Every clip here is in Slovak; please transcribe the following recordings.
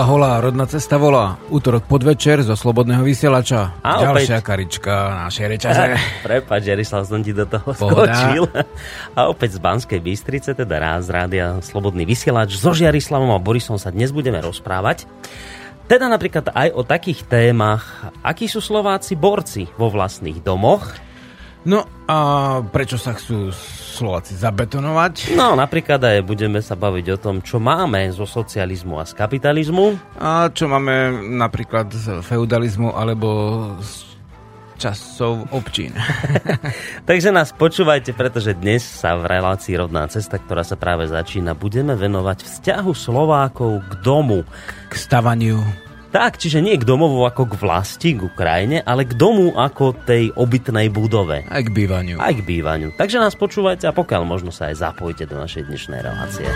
Hola, hola, rodná cesta volá. Útorok podvečer zo Slobodného vysielača. A Ďalšia opäť. karička našej reťaze. Prepač, Jarislav, som ti do toho Pohoda. skočil. A opäť z Banskej Bystrice, teda raz rádia Slobodný vysielač. So Jarislavom a Borisom sa dnes budeme rozprávať. Teda napríklad aj o takých témach, akí sú Slováci borci vo vlastných domoch. No a prečo sa chcú Slováci zabetonovať? No napríklad aj budeme sa baviť o tom, čo máme zo socializmu a z kapitalizmu. A čo máme napríklad z feudalizmu alebo z časov občín. Takže nás počúvajte, pretože dnes sa v relácii Rodná cesta, ktorá sa práve začína, budeme venovať vzťahu Slovákov k domu. K stavaniu. Tak, čiže nie k domovu ako k vlasti, k Ukrajine, ale k domu ako tej obytnej budove. Aj k bývaniu. Aj k bývaniu. Takže nás počúvajte a pokiaľ možno sa aj zapojite do našej dnešnej relácie.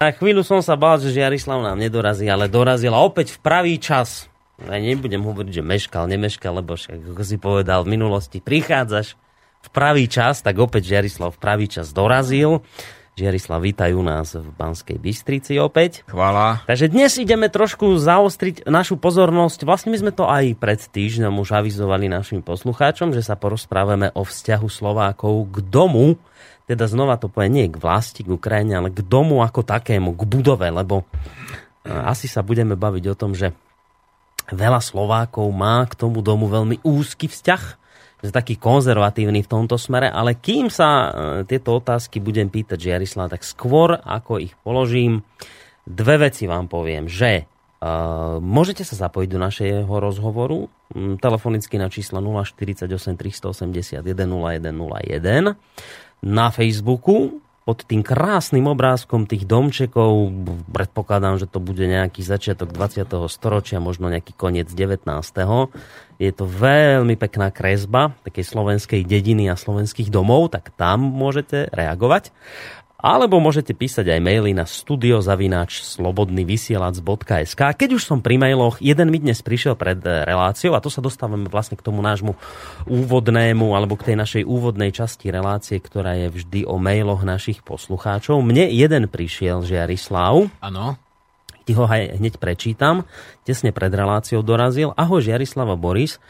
Na chvíľu som sa bál, že Jarislav nám nedorazí, ale dorazila opäť v pravý čas. Ja nebudem hovoriť, že meškal, nemeškal, lebo však, ako si povedal, v minulosti prichádzaš v pravý čas, tak opäť Jarislav v pravý čas dorazil. Jarislav, vítajú nás v Banskej Bystrici opäť. Chvála. Takže dnes ideme trošku zaostriť našu pozornosť. Vlastne my sme to aj pred týždňom už avizovali našim poslucháčom, že sa porozprávame o vzťahu Slovákov k domu. Teda znova to povie nie k vlasti, k Ukrajine, ale k domu ako takému, k budove, lebo e, asi sa budeme baviť o tom, že veľa Slovákov má k tomu domu veľmi úzky vzťah, že taký konzervatívny v tomto smere, ale kým sa e, tieto otázky budem pýtať Jarislav, tak skôr ako ich položím, dve veci vám poviem, že uh, môžete sa zapojiť do našeho rozhovoru mm, telefonicky na číslo 048 381 0101 na Facebooku pod tým krásnym obrázkom tých domčekov, predpokladám, že to bude nejaký začiatok 20. storočia, možno nejaký koniec 19. Je to veľmi pekná kresba takej slovenskej dediny a slovenských domov, tak tam môžete reagovať. Alebo môžete písať aj maily na studiozavináč slobodnyvysielac.sk. Keď už som pri mailoch, jeden mi dnes prišiel pred eh, reláciou a to sa dostávame vlastne k tomu nášmu úvodnému alebo k tej našej úvodnej časti relácie, ktorá je vždy o mailoch našich poslucháčov. Mne jeden prišiel, že Jarislav, Áno. ti ho aj hneď prečítam, tesne pred reláciou dorazil. Ahoj Jarislava Boris.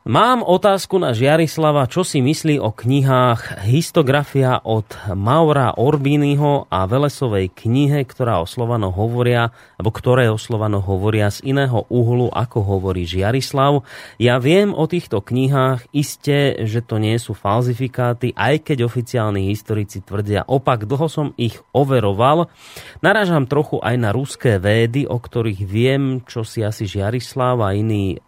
Mám otázku na Žiarislava, čo si myslí o knihách Histografia od Maura Orbínyho a Velesovej knihe, ktorá o Slovano hovoria, alebo ktoré o Slovano hovoria z iného uhlu, ako hovorí Žiarislav. Ja viem o týchto knihách iste, že to nie sú falzifikáty, aj keď oficiálni historici tvrdia opak. Dlho som ich overoval. Narážam trochu aj na ruské védy, o ktorých viem, čo si asi Žiarislav a iní e,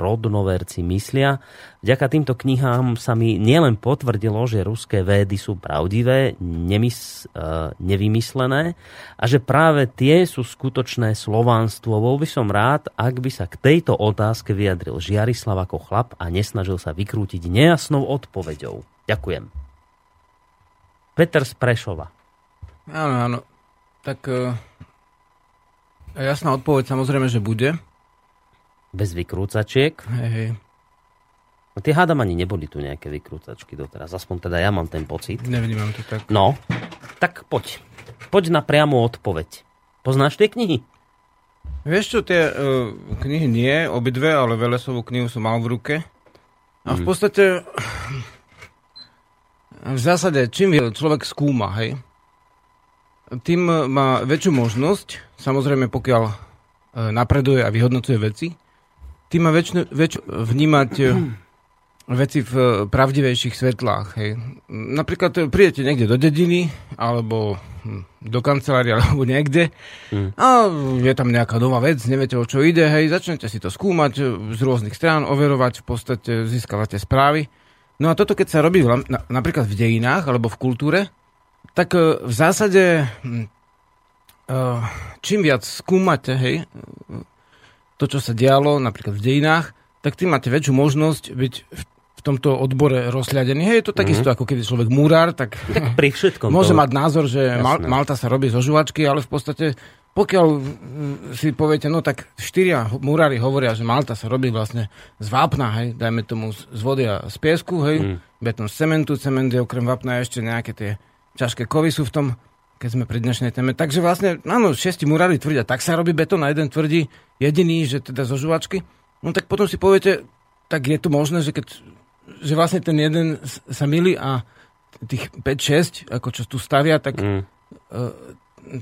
rodnoverci myslia. Vďaka týmto knihám sa mi nielen potvrdilo, že ruské védy sú pravdivé, nemys, e, nevymyslené a že práve tie sú skutočné slovánstvo. Bol by som rád, ak by sa k tejto otázke vyjadril Žiarislav ako chlap a nesnažil sa vykrútiť nejasnou odpoveďou. Ďakujem. Peter z Prešova. Áno, áno. Tak uh, jasná odpoveď samozrejme, že bude. Bez vykrúcačiek. Hej, hej. Tie hádam ani neboli tu nejaké vykrúcačky doteraz. Aspoň teda ja mám ten pocit. Nevnímam to tak. No, tak poď. Poď na priamu odpoveď. Poznáš tie knihy? Vieš čo, tie uh, knihy nie, obidve, ale Velesovú knihu som mal v ruke. A v podstate v zásade, čím človek skúma, hej, tým má väčšiu možnosť, samozrejme pokiaľ eh, napreduje a vyhodnocuje veci, tým má väčšiu, väčšiu vnímať eh, veci v eh, pravdivejších svetlách. Hej. Napríklad eh, prídete niekde do dediny, alebo hm, do kancelárie, alebo niekde a je tam nejaká nová vec, neviete o čo ide, hej, začnete si to skúmať eh, z rôznych strán, overovať, v podstate získavate správy. No a toto, keď sa robí v na, napríklad v dejinách alebo v kultúre, tak v zásade hm, čím viac skúmate, hej, to, čo sa dialo napríklad v dejinách, tak tým máte väčšiu možnosť byť v, v tomto odbore rozhľadený. Hej, je to takisto, ako keby človek múrár, tak Tak pri všetkom môže to- mať názor, že Jasné. Malta sa robí zo žuvačky, ale v podstate pokiaľ si poviete, no tak štyria murári hovoria, že Malta sa robí vlastne z vápna, hej, dajme tomu z vody a z piesku, hej, mm. betón z cementu, cement je okrem vápna ešte nejaké tie ťažké kovy sú v tom, keď sme pri dnešnej téme. Takže vlastne, áno, šesti murári tvrdia, tak sa robí betón a jeden tvrdí jediný, že teda zo žuvačky. No tak potom si poviete, tak je to možné, že keď že vlastne ten jeden sa milí a tých 5-6, ako čo tu stavia, tak mm. uh,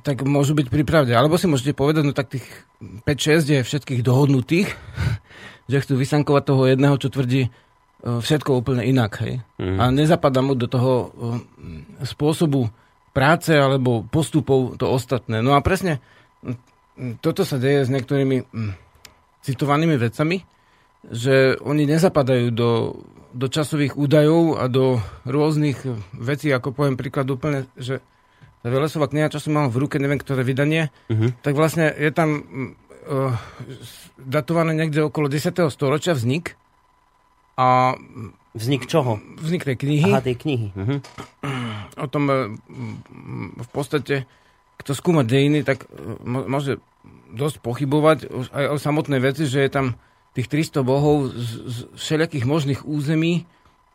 tak môžu byť pri pravde. Alebo si môžete povedať, no tak tých 5-6 je všetkých dohodnutých, že chcú vysankovať toho jedného, čo tvrdí uh, všetko úplne inak. Hej? Mm. A nezapadá mu do toho uh, spôsobu práce alebo postupov to ostatné. No a presne toto sa deje s niektorými um, citovanými vecami, že oni nezapadajú do, do časových údajov a do rôznych vecí, ako poviem príklad úplne, že Velesová kniha, čo som mal v ruke, neviem, ktoré vydanie, uh-huh. tak vlastne je tam uh, datované niekde okolo 10. storočia vznik. A Vznik čoho? Vznik tej knihy. Aha, tej knihy. Uh-huh. O tom uh, v podstate, kto skúma dejiny, tak uh, môže dosť pochybovať aj o samotnej veci, že je tam tých 300 bohov z, z všelijakých možných území,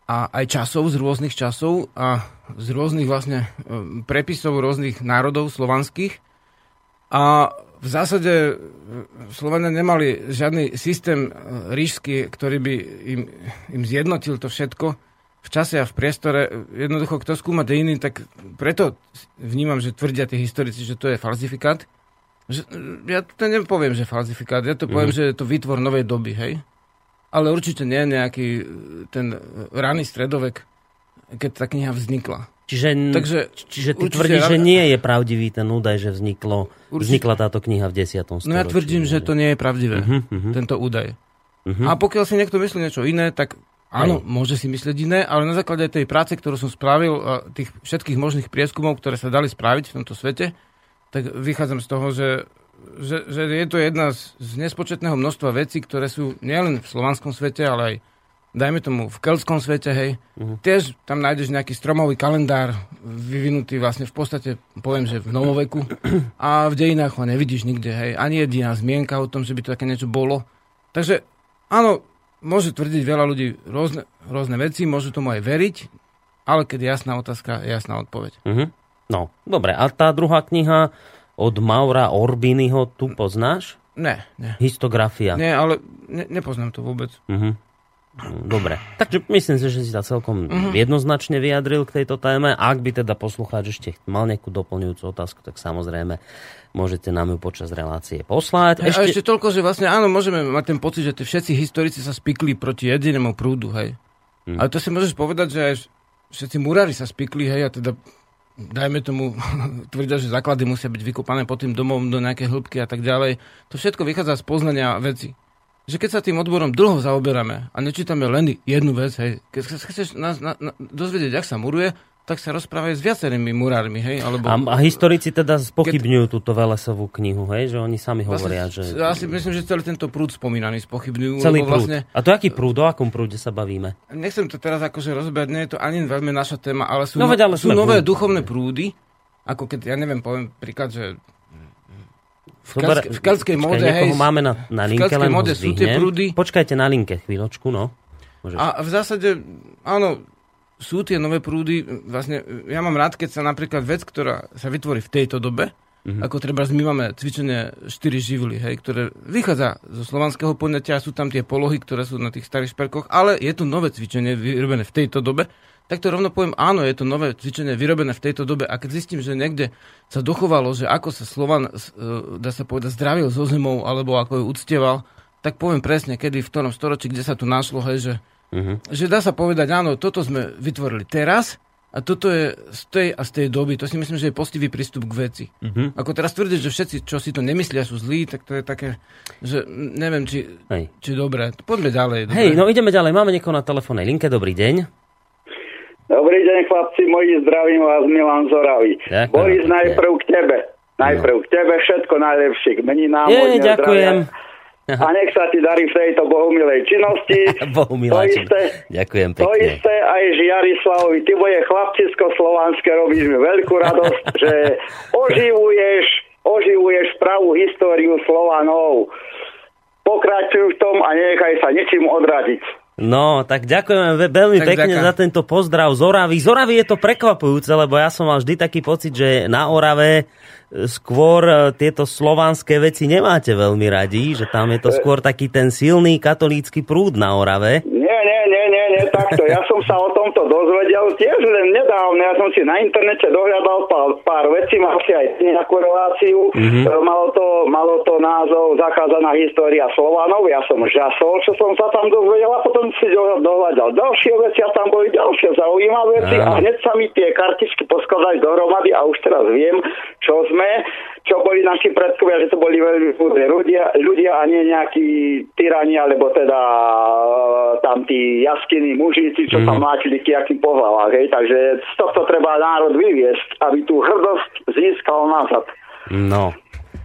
a aj časov, z rôznych časov a z rôznych vlastne e, prepisov rôznych národov slovanských. A v zásade e, Slovania nemali žiadny systém e, ríšsky, ktorý by im, im zjednotil to všetko v čase a v priestore. Jednoducho, kto skúma dejiny, tak preto vnímam, že tvrdia tí historici, že to je falzifikát. Ja to nepoviem, že falzifikát, ja to poviem, mm. že je to výtvor novej doby, hej? ale určite nie nejaký e, ten raný stredovek, keď tá kniha vznikla. Čiže, Takže, čiže ty tvrdíš, že nie je pravdivý ten údaj, že vzniklo, určite, vznikla táto kniha v 10. storočí. No ja tvrdím, že to nie je pravdivé, uh-huh, uh-huh. tento údaj. Uh-huh. A pokiaľ si niekto myslí niečo iné, tak áno, Aj. môže si myslieť iné, ale na základe tej práce, ktorú som spravil, tých všetkých možných prieskumov, ktoré sa dali spraviť v tomto svete, tak vychádzam z toho, že že, že je to jedna z, z nespočetného množstva vecí, ktoré sú nielen v slovanskom svete, ale aj dajme tomu v keltskom svete, hej. Uh-huh. Tiež tam nájdeš nejaký stromový kalendár vyvinutý vlastne v podstate, poviem, že v novoveku a v dejinách ho nevidíš nikde, hej. Ani jediná zmienka o tom, že by to také niečo bolo. Takže áno, môže tvrdiť veľa ľudí rôzne, rôzne veci, môžu tomu aj veriť, ale keď je jasná otázka, je jasná odpoveď. Uh-huh. No, dobre. A tá druhá kniha, od Maura Orbiniho tu poznáš? Ne, ne. Histografia. Nie, ale ne, nepoznám to vôbec. Uh-huh. Dobre. Takže myslím si, že si sa celkom uh-huh. jednoznačne vyjadril k tejto téme. Ak by teda poslucháč ešte mal nejakú doplňujúcu otázku, tak samozrejme môžete nám ju počas relácie poslať. Ešte... A ešte toľko, že vlastne áno, môžeme mať ten pocit, že tí všetci historici sa spikli proti jedinému prúdu, hej. Uh-huh. Ale to si môžeš povedať, že aj všetci murári sa spikli, hej, a teda dajme tomu, tvrdia, že základy musia byť vykopané pod tým domom do nejakej hĺbky a tak ďalej. To všetko vychádza z poznania veci. Že keď sa tým odborom dlho zaoberáme a nečítame len jednu vec, hej, keď chceš nás na, na, dozvedieť, jak sa muruje, tak sa rozprávajú s viacerými murármi, hej? Alebo... A, a historici teda spochybňujú Keď... túto Velesovú knihu, hej? Že oni sami vlastne, hovoria, že... Ja si myslím, že celý tento prúd spomínaný spochybňujú. Celý prúd. Vlastne... A to aký prúd? O akom prúde sa bavíme? Nechcem to teraz akože rozberať, nie je to ani veľmi naša téma, ale sú, no, veď, ale sú nové prúd. duchovné prúdy, ako keď, ja neviem, poviem príklad, že v, kelske, v kelskej móde, hej, máme na, na linke, len móde sú tie prúdy. Počkajte na linke chvíľočku, no. Môžeš. A v zásade, áno, sú tie nové prúdy, vlastne ja mám rád, keď sa napríklad vec, ktorá sa vytvorí v tejto dobe, mm-hmm. ako treba my máme cvičenie 4 živly, hej, ktoré vychádza zo slovanského poňatia, sú tam tie polohy, ktoré sú na tých starých šperkoch, ale je to nové cvičenie vyrobené v tejto dobe, tak to rovno poviem, áno, je to nové cvičenie vyrobené v tejto dobe. A keď zistím, že niekde sa dochovalo, že ako sa Slovan, e, dá sa povedať, zdravil so zemou, alebo ako ju uctieval, tak poviem presne, kedy, v ktorom storočí, kde sa tu našlo, hej, že Uh-huh. Že dá sa povedať, áno, toto sme vytvorili teraz a toto je z tej a z tej doby. To si myslím, že je postivý prístup k veci. Uh-huh. Ako teraz tvrdiť, že všetci, čo si to nemyslia, sú zlí, tak to je také, že neviem, či, Hej. či dobré. Poďme ďalej. Dobre? Hej, no ideme ďalej. Máme niekoho na telefónnej linke. Dobrý deň. Dobrý deň, chlapci moji, zdravím vás, Milan Zoravý. Ďakujem. Boris, najprv k tebe. Najprv k tebe všetko najlepšie. K nám Je, ďakujem. Zdravia. A nech sa ti darí v tejto bohumilej činnosti. Bohumilá to isté, Ďakujem pekne. To isté aj Žiarislavovi. Ty moje chlapcisko-slovanské robíš mi veľkú radosť, že oživuješ, oživuješ pra históriu Slovanov. Pokračujú v tom a nechaj sa ničím odradiť. No, tak ďakujeme veľmi tak pekne ďakujem. za tento pozdrav z Oravy. Z Oravy je to prekvapujúce, lebo ja som mal vždy taký pocit, že na Orave e, skôr e, tieto slovanské veci nemáte veľmi radi, že tam je to skôr taký ten silný katolícky prúd na Orave. Nie, nie, nie, nie, takto. Ja som sa o tomto dozvedel tiež len nedávno. Ja som si na internete dohľadal pár, pár vecí, mal si aj nejakú reláciu. Mm-hmm. Malo, to, malo to názov Zakázaná história Slovanov. Ja som žasol, čo som sa tam dozvedel a potom si dohľadal ďalšie veci a tam boli ďalšie zaujímavé veci a hneď sa mi tie kartičky poskladajú dohromady a už teraz viem, čo sme, čo boli naši predkovia, že to boli veľmi ľudia, ľudia a nie nejakí tyrani, alebo teda tam tí jaskiny mužíci, čo mm. tam mláčili kiaky po hlavách. Hej. Takže z tohto treba národ vyviesť, aby tú hrdosť získal nazad. No,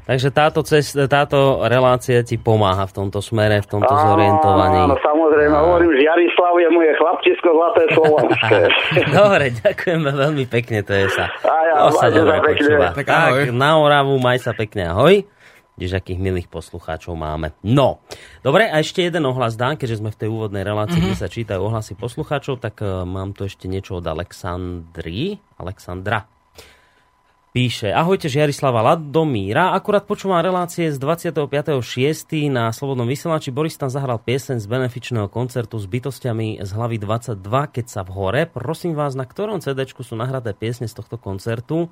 Takže táto, cest, táto relácia ti pomáha v tomto smere, v tomto zorientovaní. Áno, samozrejme, a... hovorím, že Jarislav je moje chlapčisko zlaté slovanské. Dobre, ďakujeme veľmi pekne, to je sa. A ja, sa pekne. Tak, tak na Oravu, maj sa pekne, ahoj. Kdež akých milých poslucháčov máme. No, dobre, a ešte jeden ohlas dám, keďže sme v tej úvodnej relácii, mm-hmm. kde sa čítajú ohlasy poslucháčov, tak uh, mám tu ešte niečo od Alexandry. Alexandra. Píše, ahojte Žiarislava Ladomíra, akurát počúvam relácie z 25.6. na Slobodnom vysielači. Boris tam zahral piesen z benefičného koncertu s bytostiami z hlavy 22, keď sa v hore. Prosím vás, na ktorom CD sú nahraté piesne z tohto koncertu?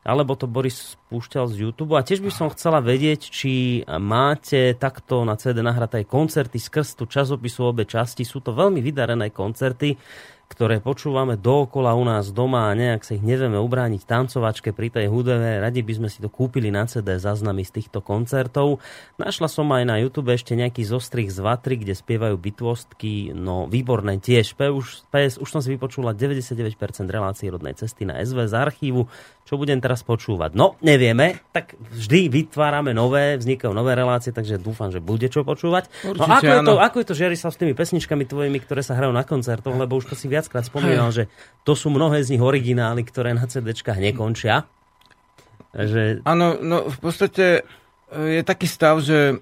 alebo to Boris spúšťal z YouTube. A tiež by som chcela vedieť, či máte takto na CD nahraté koncerty skrz tú časopisu obe časti. Sú to veľmi vydarené koncerty ktoré počúvame dookola u nás doma a nejak sa ich nevieme ubrániť tancovačke pri tej hudebe. Radi by sme si to kúpili na CD záznamy z týchto koncertov. Našla som aj na YouTube ešte nejaký zostrih z Vatry, kde spievajú bytvostky, no výborné tiež. PS, PS už som si vypočula 99% relácií rodnej cesty na SV z archívu. Čo budem teraz počúvať? No, nevieme, tak vždy vytvárame nové, vznikajú nové relácie, takže dúfam, že bude čo počúvať. No, Určite, no ako, je to, ako je to, Žiari, sa s tými pesničkami tvojimi, ktoré sa hrajú na koncertoch, lebo už to si viac viackrát spomínal, že to sú mnohé z nich originály, ktoré na CDčkách nekončia. Že... Áno, no v podstate e, je taký stav, že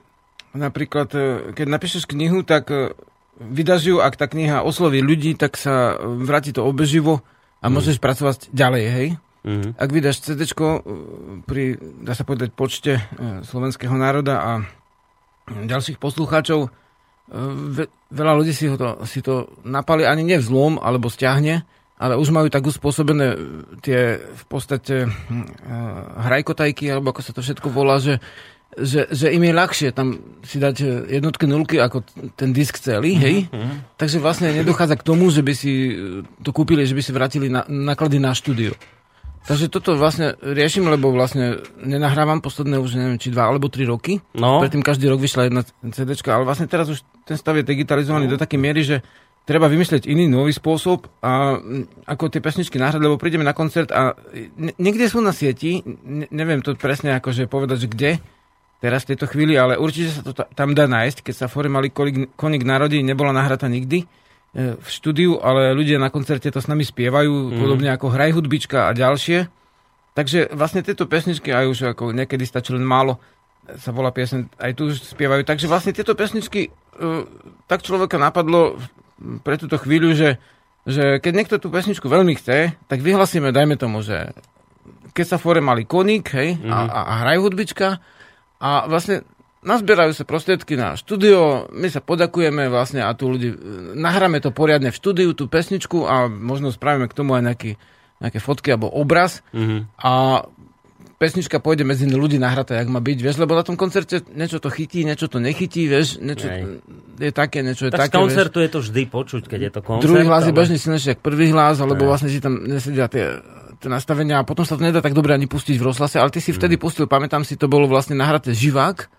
napríklad, e, keď napíšeš knihu, tak e, vydaš ju, ak tá kniha osloví ľudí, tak sa vráti to obeživo a mm. môžeš pracovať ďalej, hej? Mm. Ak vydáš CD pri, dá sa povedať, počte slovenského národa a ďalších poslucháčov, veľa ľudí si, ho to, si to napali ani nie vzlom, alebo stiahne, ale už majú tak uspôsobené tie v podstate uh, hrajkotajky, alebo ako sa to všetko volá, že, že, že im je ľahšie tam si dať jednotky nulky ako ten disk celý, hej? Mm-hmm. Takže vlastne nedochádza k tomu, že by si to kúpili, že by si vrátili na, náklady na štúdio. Takže toto vlastne riešim, lebo vlastne nenahrávam posledné už neviem, či dva alebo tri roky. No. Predtým každý rok vyšla jedna CD, ale vlastne teraz už ten stav je digitalizovaný no. do takej miery, že treba vymyslieť iný nový spôsob a ako tie pesničky nahrať, lebo prídeme na koncert a niekde sú na sieti, ne, neviem to presne akože povedať, že kde, teraz v tejto chvíli, ale určite sa to tam dá nájsť, keď sa Fore mali koník národí, nebola nahratá nikdy v štúdiu, ale ľudia na koncerte to s nami spievajú, mm. podobne ako Hraj hudbička a ďalšie. Takže vlastne tieto pesničky aj už ako niekedy stačí len málo, sa volá piesen, aj tu už spievajú. Takže vlastne tieto pesničky uh, tak človeka napadlo pre túto chvíľu, že, že keď niekto tú pesničku veľmi chce, tak vyhlasíme, dajme tomu, že keď sa fore mali koník, hej, mm. a, a, a hraj hudbička a vlastne nazbierajú sa prostriedky na štúdio, my sa podakujeme vlastne a tu ľudí, nahráme to poriadne v štúdiu, tú pesničku a možno spravíme k tomu aj nejaký, nejaké fotky alebo obraz mm-hmm. a pesnička pôjde medzi ľudí nahratá, jak má byť, vieš, lebo na tom koncerte niečo to chytí, niečo to nechytí, vieš, niečo Aj. je také, niečo je tak také. Z koncertu vieš. je to vždy počuť, keď je to koncert. Druhý hlas ale... je bežný silnejší, ako prvý hlas, alebo Aj. vlastne si tam nesedia tie tie nastavenia a potom sa to nedá tak dobre ani pustiť v rozhlase, ale ty si vtedy mm. pustil, pamätám si, to bolo vlastne nahraté živák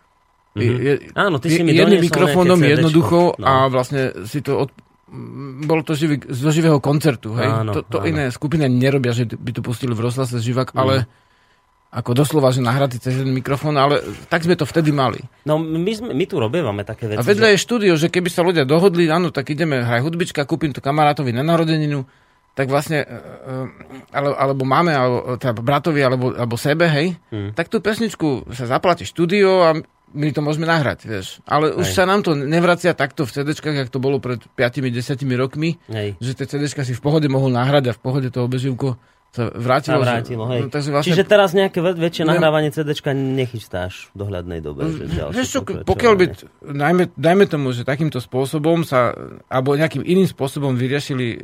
Mm-hmm. Je, Áno, ty si mi jedným mikrofónom jednoducho no. a vlastne si to od, bolo to živý, zo živého koncertu. Hej? Áno, to to áno. iné skupiny nerobia, že by to pustili v rozhlase živák, mm. ale ako doslova, že nahratý cez jeden mikrofón, ale tak sme to vtedy mali. No my, sme, my tu robievame také veci. A vedľa že... je štúdio, že keby sa ľudia dohodli, áno, tak ideme hraj hudbička, kúpim to kamarátovi na narodeninu, tak vlastne, uh, ale, alebo máme, alebo teda bratovi, alebo, alebo sebe, hej, hmm. tak tú pesničku sa zaplatí štúdio a my to môžeme nahrať, vieš. Ale už Hej. sa nám to nevracia takto v CD-čkách, jak to bolo pred 5-10 rokmi, Hej. že tie cd si v pohode mohol nahrať a v pohode to obeživko sa vrátilo. Sa vrátilo, hej. No, takže vlastne... Čiže teraz nejaké väčšie no, nahrávanie CD nechystáš v dohľadnej dobe? Že vieš čo, pokiaľ by, dajme, dajme tomu, že takýmto spôsobom sa, alebo nejakým iným spôsobom vyriešili e,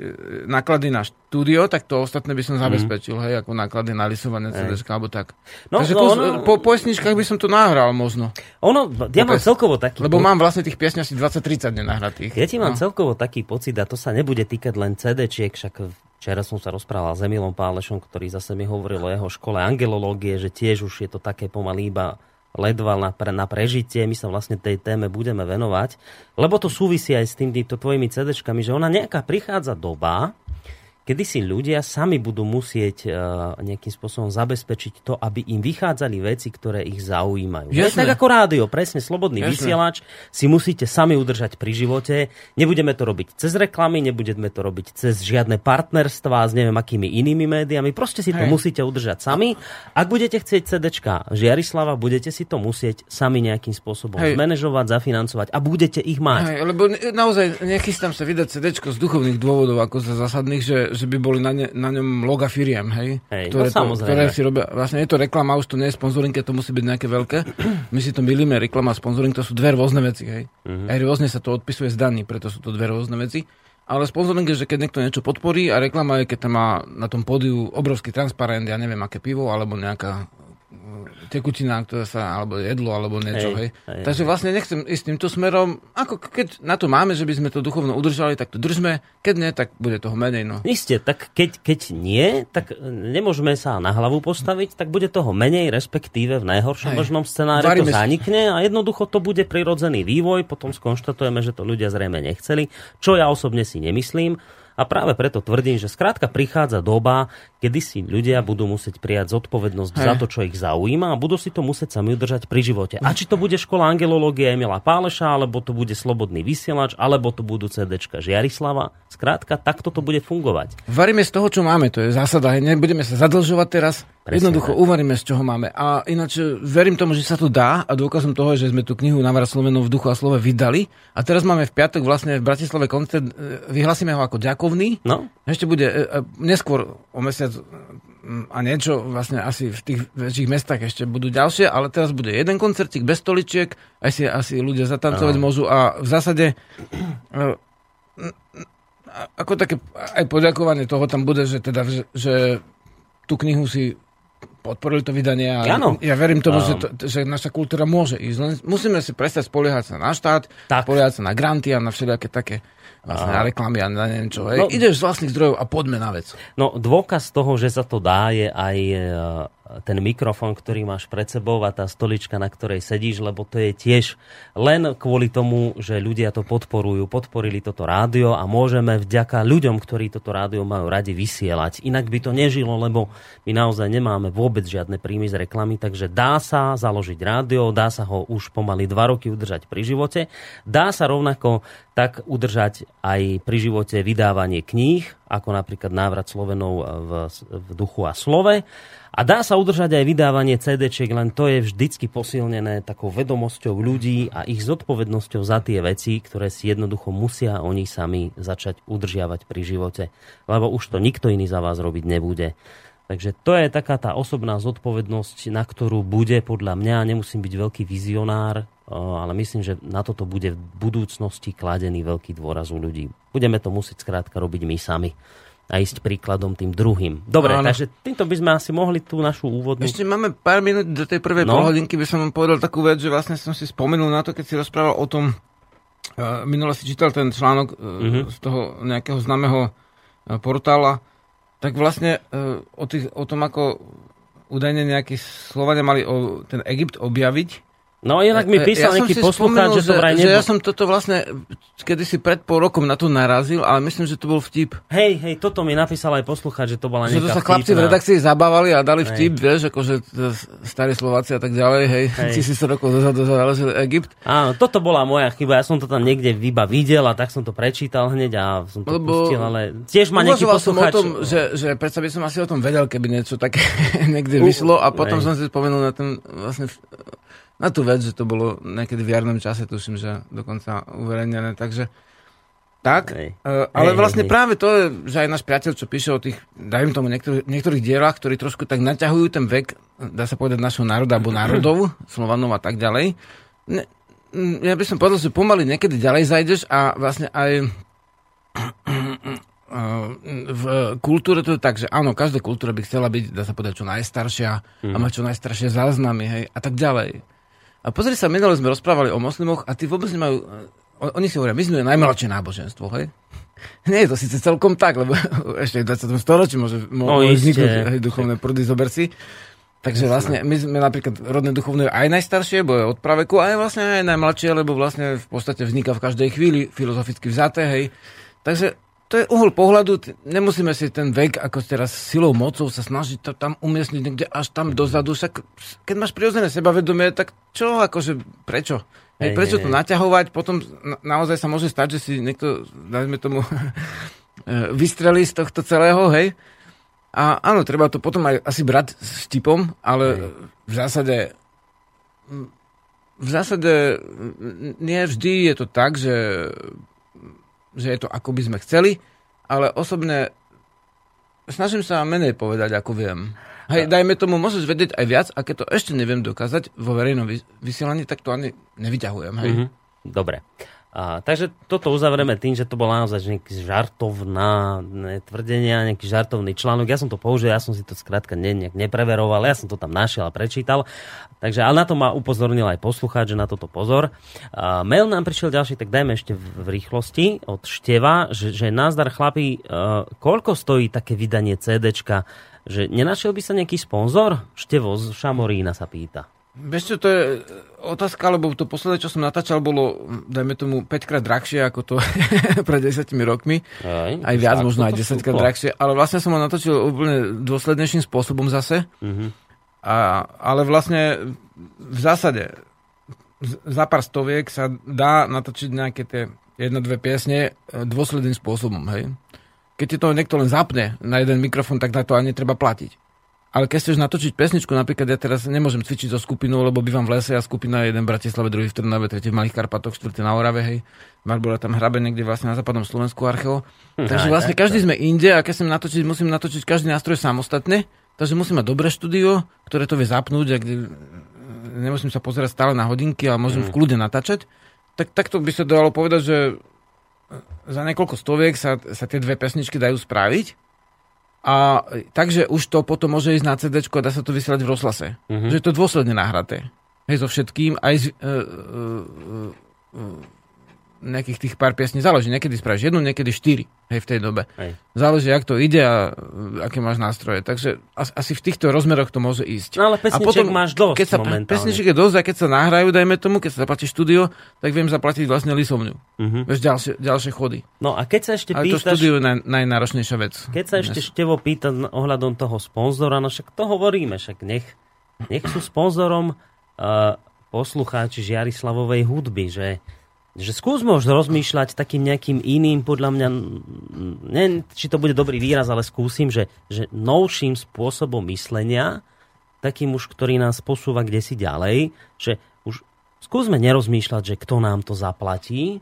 náklady na štúdio, tak to ostatné by som mhm. zabezpečil, mm. hej, ako náklady na lisované CD, alebo tak. No, takže no, kus, ono... po, po by som to nahral možno. Ono, ja mám celkovo taký... Lebo mám vlastne tých piesň asi 20-30 nenahratých. Ja ti mám no. celkovo taký pocit, a to sa nebude týkať len CD-čiek, však Včera som sa rozprával s Emilom Pálešom, ktorý zase mi hovoril o jeho škole angelológie, že tiež už je to také pomaly iba ledva na, pre, na prežitie. My sa vlastne tej téme budeme venovať, lebo to súvisí aj s týmito tvojimi CDčkami, že ona nejaká prichádza doba, kedy si ľudia sami budú musieť uh, nejakým spôsobom zabezpečiť to, aby im vychádzali veci, ktoré ich zaujímajú. Je tak ako rádio, presne, slobodný Jasne. vysielač si musíte sami udržať pri živote. Nebudeme to robiť cez reklamy, nebudeme to robiť cez žiadne partnerstva s neviem akými inými médiami. Proste si Hej. to musíte udržať sami. Ak budete chcieť CDčka Žiarislava, budete si to musieť sami nejakým spôsobom Hej. zmanéžovať, zafinancovať a budete ich mať. Hej, lebo naozaj nechystám sa vydať CDčko z duchovných dôvodov, ako za zásadných, že že by boli na, ne, na ňom loga firiem, hej? hej ktoré, no, to, ktoré si robia, vlastne je to reklama, už to nie je sponsoring, to musí byť nejaké veľké. My si to milíme, reklama a sponsoring, to sú dve rôzne veci, hej? Uh-huh. Aj rôzne sa to odpisuje z daní, preto sú to dve rôzne veci. Ale sponsoring je, že keď niekto niečo podporí a reklama je, keď tam má na tom pódiu obrovský transparent, ja neviem, aké pivo, alebo nejaká tekutina, ktorá sa, alebo jedlo, alebo niečo, hej. hej. hej Takže vlastne nechcem ísť týmto smerom. Ako keď na to máme, že by sme to duchovno udržali, tak to držme. Keď nie, tak bude toho menej. No. Isté, tak keď, keď nie, tak nemôžeme sa na hlavu postaviť, tak bude toho menej, respektíve v najhoršom hej. možnom scenári Varíme to zanikne a jednoducho to bude prirodzený vývoj, potom skonštatujeme, že to ľudia zrejme nechceli, čo ja osobne si nemyslím. A práve preto tvrdím, že skrátka prichádza doba, kedy si ľudia budú musieť prijať zodpovednosť Hej. za to, čo ich zaujíma a budú si to musieť sami udržať pri živote. A či to bude škola angelológie Emila Páleša, alebo to bude slobodný vysielač, alebo to budú CDčka Žiarislava, skrátka takto to bude fungovať. Varíme z toho, čo máme, to je zásada. Nebudeme sa zadlžovať teraz, Presne Jednoducho tak. uvaríme, z čoho máme. A ináč verím tomu, že sa to dá a dôkazom toho, že sme tú knihu Navrat Slovenov v duchu a slove vydali. A teraz máme v piatok vlastne v Bratislave koncert, e, vyhlasíme ho ako ďakovný. No. Ešte bude e, e, neskôr o mesiac a niečo vlastne asi v tých väčších mestách ešte budú ďalšie, ale teraz bude jeden koncertík bez stoličiek, aj si asi ľudia zatancovať môžu a v zásade ako také aj poďakovanie toho tam bude, že teda, že, že tú knihu si podporili to vydanie a ano. ja verím tomu, um, že, to, že naša kultúra môže ísť. Len musíme si prestať spoliehať sa na štát, tak. spoliehať sa na granty a na všetké také vlastne na reklamy a na neviem čo. No, Ideš z vlastných zdrojov a poďme na vec. No dôkaz toho, že sa to dá, je aj ten mikrofón, ktorý máš pred sebou a tá stolička, na ktorej sedíš, lebo to je tiež len kvôli tomu, že ľudia to podporujú, podporili toto rádio a môžeme vďaka ľuďom, ktorí toto rádio majú radi vysielať. Inak by to nežilo, lebo my naozaj nemáme vôbec žiadne príjmy z reklamy, takže dá sa založiť rádio, dá sa ho už pomaly dva roky udržať pri živote, dá sa rovnako tak udržať aj pri živote vydávanie kníh, ako napríklad návrat Slovenov v, v duchu a slove. A dá sa udržať aj vydávanie cd len to je vždycky posilnené takou vedomosťou ľudí a ich zodpovednosťou za tie veci, ktoré si jednoducho musia oni sami začať udržiavať pri živote. Lebo už to nikto iný za vás robiť nebude. Takže to je taká tá osobná zodpovednosť, na ktorú bude podľa mňa, nemusím byť veľký vizionár, ale myslím, že na toto bude v budúcnosti kladený veľký dôraz u ľudí. Budeme to musieť skrátka robiť my sami a ísť príkladom tým druhým. Dobre, no, takže týmto by sme asi mohli tú našu úvodnú... Ešte máme pár minút do tej prvej no. polhodinky, by som vám povedal takú vec, že vlastne som si spomenul na to, keď si rozprával o tom, uh, minule si čítal ten článok uh, uh-huh. z toho nejakého známeho uh, portála, tak vlastne uh, o, tých, o tom, ako údajne nejakí Slovania mali o, ten Egypt objaviť, No inak mi písal ja nejaký poslucháč, že to vraj že ja som toto vlastne kedysi pred pol rokom na to narazil, ale myslím, že to bol vtip. Hej, hej, toto mi napísal aj poslucháč, že to bola nejaká Že to sa chlapci v redakcii zabávali a dali vtip, hej. vieš, akože starí Slováci a tak ďalej, hej, hej. tisíc rokov dozadu založil Egypt. Áno, toto bola moja chyba, ja som to tam niekde iba videl a tak som to prečítal hneď a som to Lebo pustil, ale tiež ma nejaký poslucháč... o tom, že, že predsa by som asi o tom vedel, keby niečo také niekde vyšlo a potom hej. som si spomenul na ten vlastne na tú vec, že to bolo niekedy v jarnom čase, tuším, že dokonca uverejnené, takže tak, hej. Uh, ale hej, vlastne hej, práve to je, že aj náš priateľ, čo píše o tých, dajme tomu, niektorých, niektorých dielach, ktorí trošku tak naťahujú ten vek, dá sa povedať, našho národa alebo národov, Slovanov a tak ďalej. Ne, ja by som povedal, že pomaly niekedy ďalej zajdeš a vlastne aj v kultúre to je tak, že áno, každá kultúra by chcela byť, dá sa povedať, čo najstaršia mm. a mhm. mať čo najstaršie záznamy, hej, a tak ďalej. A pozri sa, minule sme rozprávali o moslimoch a tí vôbec nemajú... Oni si hovoria, my sme najmladšie náboženstvo, hej? Nie je to síce celkom tak, lebo ešte v 20. storočí môže, no, vzniknúť hej, duchovné prúdy, zober si. Takže vlastne my sme napríklad rodné duchovné aj najstaršie, bo je od praveku, aj vlastne aj najmladšie, lebo vlastne v podstate vzniká v každej chvíli filozoficky vzaté, hej. Takže to je uhol pohľadu, nemusíme si ten vek ako teraz silou, mocou sa snažiť to tam umiestniť niekde až tam dozadu. Však, keď máš prirodzené sebavedomie, tak čo, akože, prečo? Hej, hej, prečo hej, to hej. naťahovať? Potom na, naozaj sa môže stať, že si niekto, dajme tomu, vystrelí z tohto celého, hej? A áno, treba to potom aj asi brať s tipom, ale hej. v zásade v zásade nie vždy je to tak, že že je to ako by sme chceli, ale osobne snažím sa menej povedať, ako viem. Hej, dajme tomu, môžeš vedieť aj viac, a keď to ešte neviem dokázať vo verejnom vysielaní, tak to ani nevyťahujem. Hej. Mm-hmm. Dobre. A, takže toto uzavrieme tým, že to bol naozaj nejaký žartovná tvrdenia, nejaký žartovný článok. Ja som to použil, ja som si to skrátka ne, nejak nepreveroval, ja som to tam našiel a prečítal. Takže, ale na to ma upozornil aj poslucháč, že na toto pozor. A, mail nám prišiel ďalší, tak dajme ešte v, v rýchlosti od Števa, že, že názdar chlapí, uh, koľko stojí také vydanie CDčka, že nenašiel by sa nejaký sponzor? Števo z Šamorína sa pýta. Vieš čo, to je otázka, lebo to posledné, čo som natáčal, bolo, dajme tomu, 5 krát drahšie ako to pred 10 rokmi. Aj, aj viac, možno aj 10 krát drahšie. Ale vlastne som ho natočil úplne dôslednejším spôsobom zase. Uh-huh. A, ale vlastne v zásade za pár stoviek sa dá natočiť nejaké tie jedno, dve piesne e, dôsledným spôsobom, hej. Keď ti to niekto len zapne na jeden mikrofón, tak na to ani netreba platiť. Ale keď chceš natočiť pesničku, napríklad ja teraz nemôžem cvičiť so skupinou, lebo bývam v lese a skupina je jeden v Bratislave, druhý v Trnave, tretí v Malých Karpatoch, štvrtý na Orave, hej. Barbara tam hrabe niekde vlastne na západnom Slovensku archeo. Hm, Takže vlastne každý sme inde a keď chcem natočiť, musím natočiť každý nástroj samostatne. Takže musím mať dobré štúdio, ktoré to vie zapnúť, a kde nemusím sa pozerať stále na hodinky, ale môžem mm. v kľude natáčať. Tak takto by sa dalo povedať, že za niekoľko stoviek sa, sa tie dve pesničky dajú spraviť a takže už to potom môže ísť na CD a dá sa to vysielať v rozhlase. Uh-huh. Že je to dôsledne nahraté. Hej, so všetkým, aj z, uh, uh, uh, nejakých tých pár piesní záleží. Niekedy spravíš jednu, niekedy štyri, hej, v tej dobe. Hej. Záleží, jak to ide a aké máš nástroje. Takže asi v týchto rozmeroch to môže ísť. No ale pesniček máš dosť keď sa, momentálne. Pesniček je dosť a keď sa nahrajú, dajme tomu, keď sa zaplatí štúdio, tak viem zaplatiť vlastne lisovňu. Uh-huh. Vieš, ďalšie, ďalšie chody. No a keď sa ešte ale pýtaš... to štúdio je naj, najnáročnejšia vec. Keď sa ešte Števo pýta ohľadom toho sponzora, no však to hovoríme, však nech, nech sú sponzorom uh, poslucháči Žiarislavovej hudby, že že skúsme už rozmýšľať takým nejakým iným, podľa mňa, neviem, či to bude dobrý výraz, ale skúsim, že, že novším spôsobom myslenia, takým už, ktorý nás posúva kde si ďalej, že už skúsme nerozmýšľať, že kto nám to zaplatí,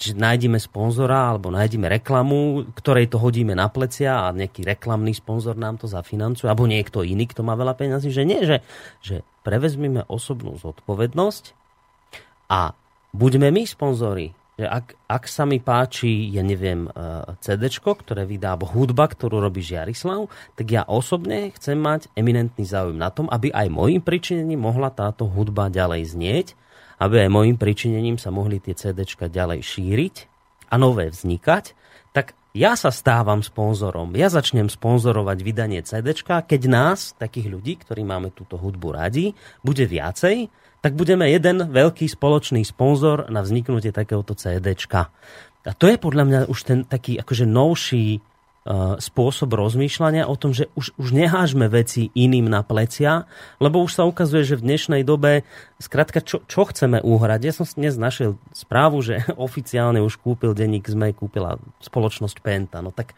že nájdeme sponzora alebo nájdeme reklamu, ktorej to hodíme na plecia a nejaký reklamný sponzor nám to zafinancuje, alebo niekto iný, kto má veľa peniazí, že nie, že, že prevezmime osobnú zodpovednosť a buďme my sponzori. Že ak, ak sa mi páči, ja neviem, uh, CD, ktoré vydá, hudba, ktorú robí Žiarislav, tak ja osobne chcem mať eminentný záujem na tom, aby aj môjim pričinením mohla táto hudba ďalej znieť, aby aj môjim pričinením sa mohli tie CD ďalej šíriť a nové vznikať, tak ja sa stávam sponzorom. Ja začnem sponzorovať vydanie CD, keď nás, takých ľudí, ktorí máme túto hudbu radi, bude viacej, tak budeme jeden veľký spoločný sponzor na vzniknutie takéhoto CDčka. A to je podľa mňa už ten taký akože novší uh, spôsob rozmýšľania o tom, že už, už nehážme veci iným na plecia, lebo už sa ukazuje, že v dnešnej dobe, skrátka, čo, čo chceme uhrať? Ja som dnes našiel správu, že oficiálne už kúpil denník ZME, kúpila spoločnosť Penta. No tak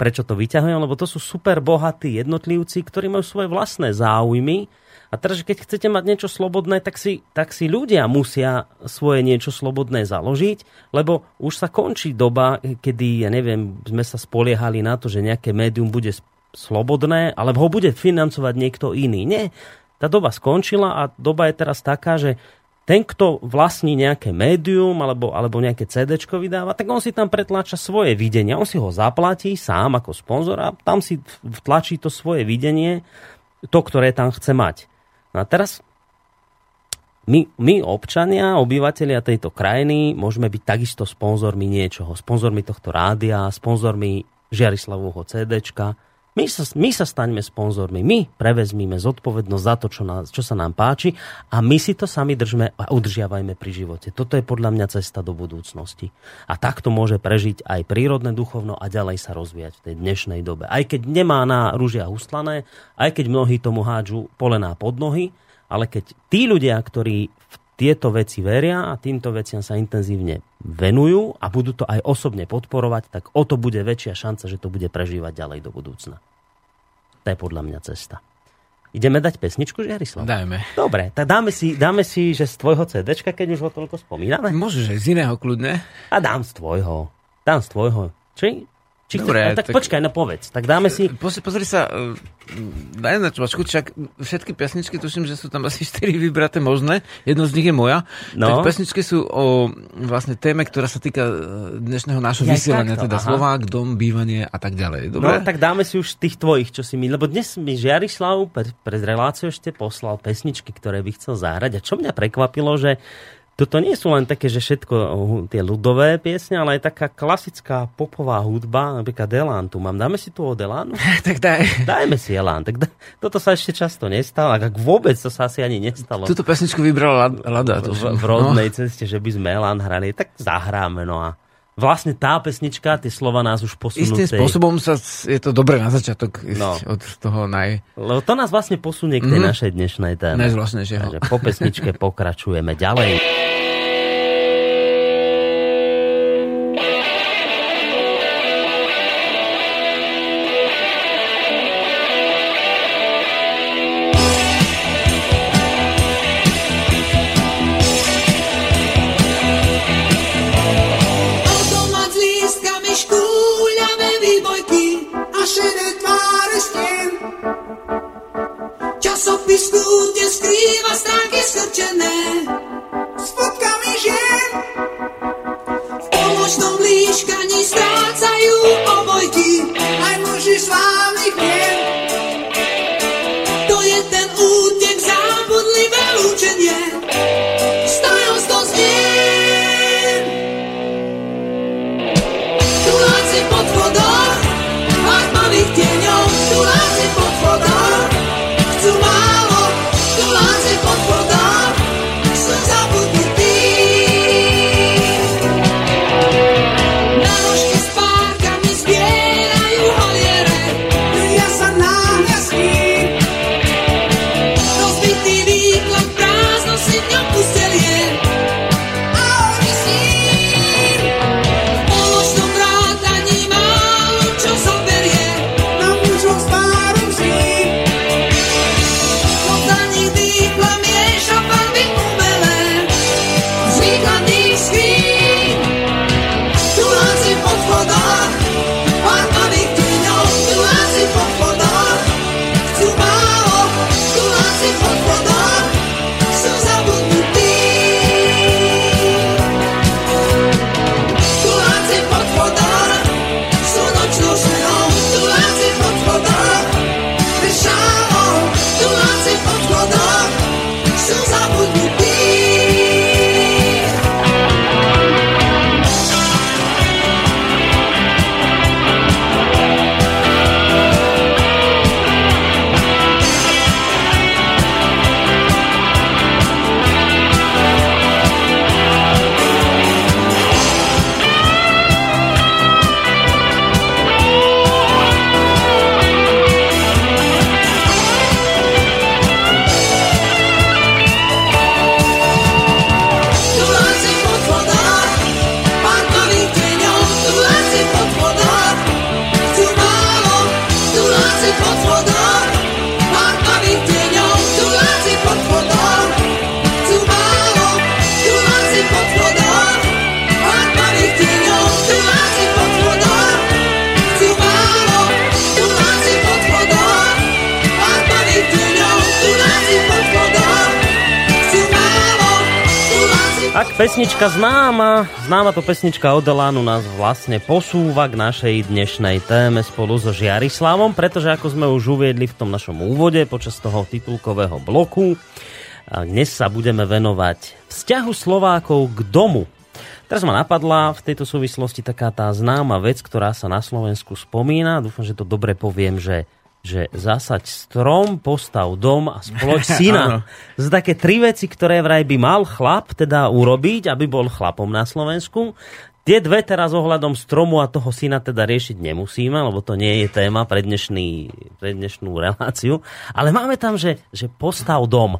prečo to vyťahujem? Lebo to sú super bohatí jednotlivci, ktorí majú svoje vlastné záujmy, a teraz, keď chcete mať niečo slobodné, tak si, tak si ľudia musia svoje niečo slobodné založiť, lebo už sa končí doba, kedy, ja neviem, sme sa spoliehali na to, že nejaké médium bude slobodné, alebo ho bude financovať niekto iný. Nie, tá doba skončila a doba je teraz taká, že ten, kto vlastní nejaké médium alebo, alebo nejaké CD vydáva, tak on si tam pretláča svoje videnie. On si ho zaplatí sám ako sponzor a tam si vtlačí to svoje videnie, to, ktoré tam chce mať. No a teraz my, my občania, obyvateľia tejto krajiny, môžeme byť takisto sponzormi niečoho. Sponzormi tohto rádia, sponzormi Žiarislavovho CDčka, my sa, my sa staňme sponzormi, my prevezmíme zodpovednosť za to, čo, nás, čo sa nám páči a my si to sami držme a udržiavajme pri živote. Toto je podľa mňa cesta do budúcnosti. A takto môže prežiť aj prírodné duchovno a ďalej sa rozvíjať v tej dnešnej dobe. Aj keď nemá na rúžia ustlané, aj keď mnohí tomu hádžu polená pod nohy, ale keď tí ľudia, ktorí v tieto veci veria a týmto veciam sa intenzívne venujú a budú to aj osobne podporovať, tak o to bude väčšia šanca, že to bude prežívať ďalej do budúcna. To je podľa mňa cesta. Ideme dať pesničku, Žiarislav? Dajme. Dobre, tak dáme si, dáme si, že z tvojho CDčka, keď už ho toľko spomíname. Môžeš aj z iného kľudne. A dám z tvojho. Dám z tvojho. Či či Dobre, chce, no, tak, tak počkaj, no povedz. Tak dáme si... Pozri, pozri sa, daj na čvačku, čak všetky pesničky, tuším, že sú tam asi 4 vybraté možné. Jedno z nich je moja. No. Tak pesničky sú o vlastne téme, ktorá sa týka e, dnešného nášho ja, vysielania, takto, teda aha. Slovák, dom, bývanie a tak ďalej. Dobre? No tak dáme si už tých tvojich, čo si mi... Lebo dnes mi Žiarislav pred, pred reláciou ešte poslal pesničky, ktoré by chcel zahrať. A čo mňa prekvapilo, že toto nie sú len také, že všetko tie ľudové piesne, ale aj taká klasická popová hudba, napríklad Elán tu mám. Dáme si tu od Elánu? tak daj. Dajme si Elán. Tak da, toto sa ešte často nestalo, ak vôbec to sa asi ani nestalo. Túto pesničku vybrala Lada. V, v, v rodnej no. ceste, že by sme Elán hrali, tak zahráme. No a vlastne tá pesnička, tie slova nás už posunú. Istým spôsobom sa, je to dobré na začiatok no. od toho naj... Lebo to nás vlastne posunie k tej mm-hmm. našej dnešnej téme. Najzvláštnejšieho. Takže po pesničke pokračujeme ďalej. pesnička známa, známa to pesnička od Elánu nás vlastne posúva k našej dnešnej téme spolu so Žiarislavom, pretože ako sme už uviedli v tom našom úvode počas toho titulkového bloku, dnes sa budeme venovať vzťahu Slovákov k domu. Teraz ma napadla v tejto súvislosti taká tá známa vec, ktorá sa na Slovensku spomína. Dúfam, že to dobre poviem, že že zasaď strom, postav dom a spoloč syna. Z také tri veci, ktoré vraj by mal chlap teda urobiť, aby bol chlapom na Slovensku. Tie dve teraz ohľadom stromu a toho syna teda riešiť nemusíme, lebo to nie je téma pre, dnešný, pre dnešnú reláciu. Ale máme tam, že, že postav dom.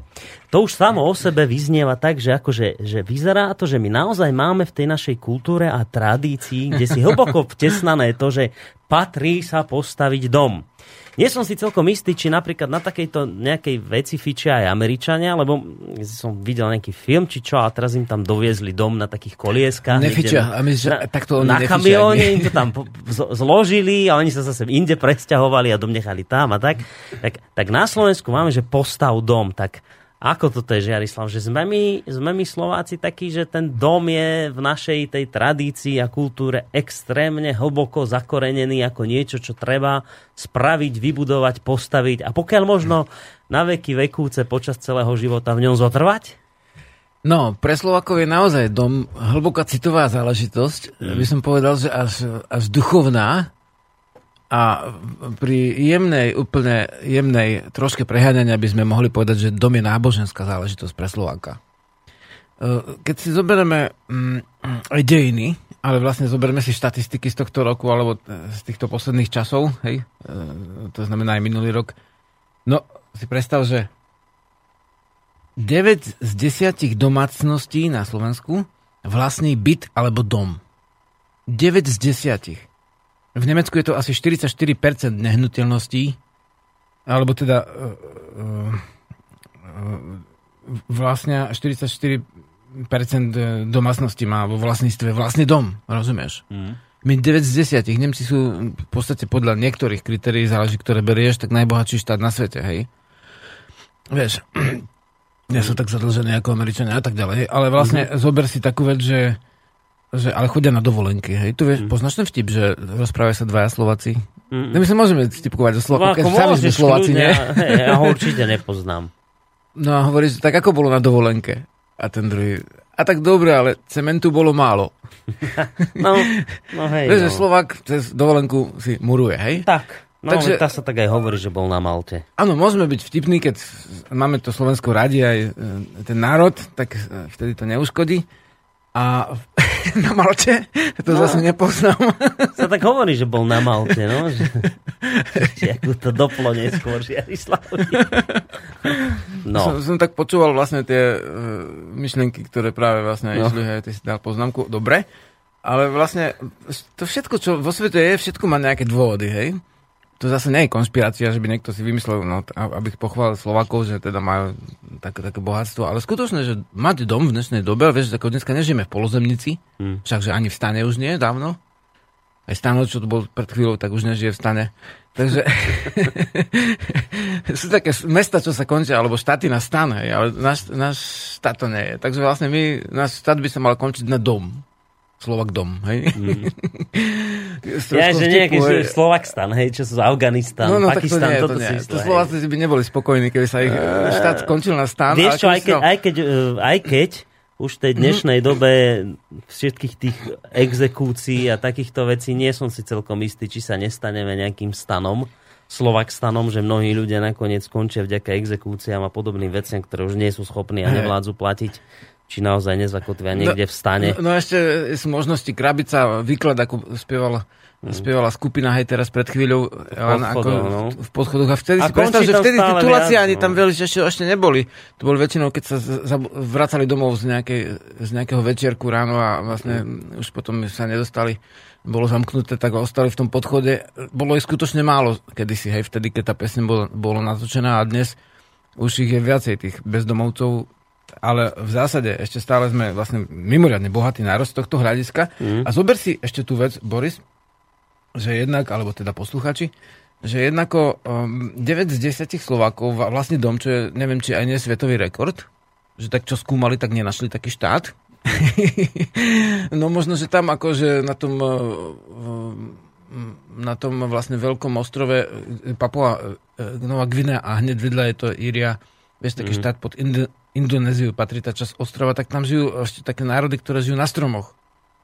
To už samo o sebe vyznieva tak, že, akože, že vyzerá to, že my naozaj máme v tej našej kultúre a tradícii, kde si hlboko vtesnané to, že patrí sa postaviť dom. Nie som si celkom istý, či napríklad na takejto nejakej veci fičia aj Američania, lebo som videl nejaký film, či čo, a teraz im tam doviezli dom na takých kolieskách. Nefičia, a my, že, na, takto oni Na kamióne im to tam zložili a oni sa zase inde presťahovali a dom nechali tam a tak. Tak, tak na Slovensku máme, že postav dom, tak ako toto je, Žiarislav? Že sme my, sme my Slováci takí, že ten dom je v našej tej tradícii a kultúre extrémne hlboko zakorenený ako niečo, čo treba spraviť, vybudovať, postaviť a pokiaľ možno na veky vekúce počas celého života v ňom zotrvať? No, pre Slovakov je naozaj dom hlboká citová záležitosť. Mm. By som povedal, že až, až duchovná. A pri jemnej, úplne jemnej troške preháňania by sme mohli povedať, že dom je náboženská záležitosť pre Slováka. E, keď si zoberieme mm, aj dejiny, ale vlastne zoberieme si štatistiky z tohto roku alebo e, z týchto posledných časov, hej, e, to znamená aj minulý rok, no si predstav, že 9 z 10 domácností na Slovensku vlastní byt alebo dom. 9 z 10. V Nemecku je to asi 44% nehnuteľností, alebo teda uh, uh, vlastne 44% domácnosti má vo vlastníctve vlastný dom, rozumieš? Mm. My 9 z 10. Nemci sú v podstate podľa niektorých kritérií, záleží, ktoré berieš, tak najbohatší štát na svete, hej? Vieš, nie sú tak zadlžení ako Američania a tak ďalej, ale vlastne mm-hmm. zober si takú vec, že že, ale chodia na dovolenky, hej. Tu vieš, mm. poznáš ten vtip, že rozprávajú sa dvaja Slováci? Mm. My sa môžeme vtipkovať do Slovákov, no, keď sami sme Slováci, nie? Hej, ja ho určite nepoznám. No a hovoríš, tak ako bolo na dovolenke? A ten druhý, a tak dobre, ale cementu bolo málo. no, no hej. Vieš, no. Slovak cez dovolenku si muruje, hej? Tak. No, Takže, tá sa tak aj hovorí, že bol na Malte. Áno, môžeme byť vtipní, keď máme to Slovensko radi aj e, ten národ, tak e, vtedy to neuškodí. A na Malte? To no, zase nepoznám. Sa tak hovorí, že bol na Malte, no. Že, že to doplo neskôr Žiarislavovi. No. Som, som tak počúval vlastne tie uh, myšlienky, ktoré práve vlastne no. išli, hej, ty si dal poznámku. Dobre. Ale vlastne to všetko, čo vo svete je, všetko má nejaké dôvody, hej? To zase nie je konšpirácia, že by niekto si vymyslel, no, aby pochválil Slovakov, že teda majú také, také bohatstvo, ale skutočne, že mať dom v dnešnej dobe, vieš, ako dneska nežijeme v polozemnici, hmm. však že ani v stane už nie, dávno. Aj stano, čo tu bol pred chvíľou, tak už nežije v stane. Takže sú také mesta, čo sa končia, alebo štáty na stan, hej, ale náš, náš štát to nie je. Takže vlastne my, náš štát by sa mal končiť na dom. Slovak dom, hej? Mm. ja, že nejaký Slovakstan, hej, čo sú Afganistan, no, no, Pakistan, to nie, toto to nie. To Slováci by neboli spokojní, keby sa ich uh, štát skončil na stan. Vieš čo, aj keď, aj keď, uh, aj keď už v tej mhm. dnešnej dobe všetkých tých exekúcií a takýchto vecí nie som si celkom istý, či sa nestaneme nejakým stanom, Slovakstanom, že mnohí ľudia nakoniec skončia vďaka exekúciám a podobným veciam, ktoré už nie sú schopní a nevládzu platiť či naozaj nezakotvia niekde no, v stane. No, no ešte sú možnosti krabica, výklad, ako spievala, mm. spievala skupina, hej, teraz pred chvíľou v ako, no. v podchodoch. A vtedy a si predstav, že vtedy titulácie ani no. tam veľmi ešte, ešte neboli. To boli väčšinou, keď sa vracali domov z, nejakej, z nejakého večierku ráno a vlastne mm. už potom sa nedostali bolo zamknuté, tak ostali v tom podchode. Bolo ich skutočne málo kedysi, hej, vtedy, keď tá pesne bola, bola natočená a dnes už ich je viacej tých bezdomovcov ale v zásade ešte stále sme vlastne mimoriadne bohatý národ z tohto hľadiska. Mm. A zober si ešte tú vec, Boris, že jednak, alebo teda posluchači, že jednako um, 9 z 10 Slovákov vlastne dom, čo je, neviem, či aj nie svetový rekord, že tak čo skúmali, tak nenašli taký štát, no možno, že tam akože na tom eh, na tom vlastne veľkom ostrove eh, Papua eh, Nová Gvinea a hneď vedľa je to Íria, vieš, taký mm. štát pod Indo- Indonéziu, patrí tá časť ostrova, tak tam žijú ešte také národy, ktoré žijú na stromoch.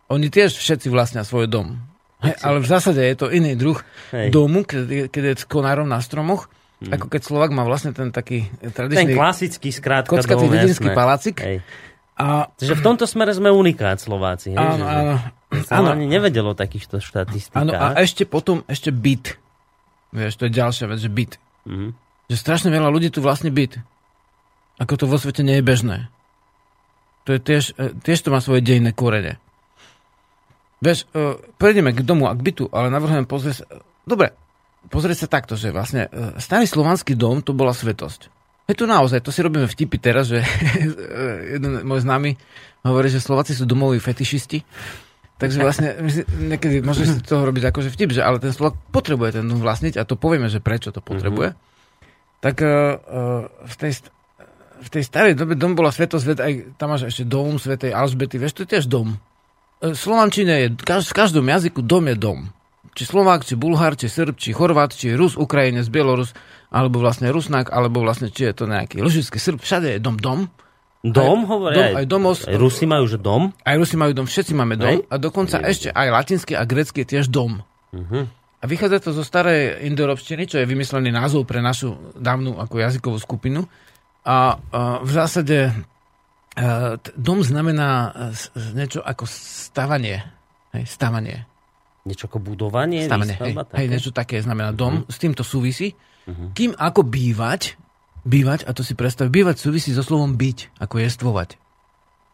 Oni tiež všetci vlastnia svoj dom. Hej, ale v zásade je to iný druh Hej. domu, keď, keď je s konárom na stromoch, mm. ako keď Slovak má vlastne ten taký tradičný... Ten klasický skrátka Kockatý dedinský palacik. Hej. A... Takže v tomto smere sme unikát Slováci. Hej, áno, že, áno. Áno. ani nevedelo o takýchto štatistikách. Áno, a ešte potom, ešte byt. Vieš, to je ďalšia vec, že byt. Mm-hmm. Že strašne veľa ľudí tu vlastne byt. Ako to vo svete nie je bežné. To je tiež, e, tiež to má svoje dejné korene. Vieš, uh, prejdeme k domu a k bytu, ale navrhujem pozrieť sa... Dobre, pozrieť sa takto, že vlastne uh, starý slovanský dom to bola svetosť. Je to naozaj, to si robíme vtipy teraz, že jeden môj známy hovorí, že Slováci sú domoví fetišisti. Takže vlastne niekedy môžeme si toho robiť akože vtip, že ale ten Slovak potrebuje ten dom vlastniť a to povieme, že prečo to potrebuje. Mm-hmm. Tak uh, v, tej, v tej starej dobe dom bola svetosť, aj tam máš ešte dom svetej Alžbety, vieš, to je tiež dom. E, Slovančine je, v každom jazyku dom je dom. Či Slovák, či Bulhár, či Srb, či Chorvát, či Rus, Ukrajinec, Bielorus, alebo vlastne Rusnák, alebo vlastne či je to nejaký ložický Srb, všade je dom, dom. Dom hovorí dom, aj, aj domos. Aj Rusi majú, že dom? Aj Rusi majú dom, všetci máme dom. Aj? A dokonca aj. ešte aj latinský a grecký je tiež dom. Uh-huh. A vychádza to zo starej indoeurópštiny, čo je vymyslený názov pre našu dávnu ako jazykovú skupinu. A, a v zásade Uh, dom znamená uh, niečo ako stavanie. Hej, stavanie. Niečo ako budovanie? Stavanie, hej, hej, niečo také znamená dom. Uh-huh. S týmto súvisí. Uh-huh. Kým ako bývať, bývať, a to si predstav, bývať súvisí so slovom byť, ako jestvovať.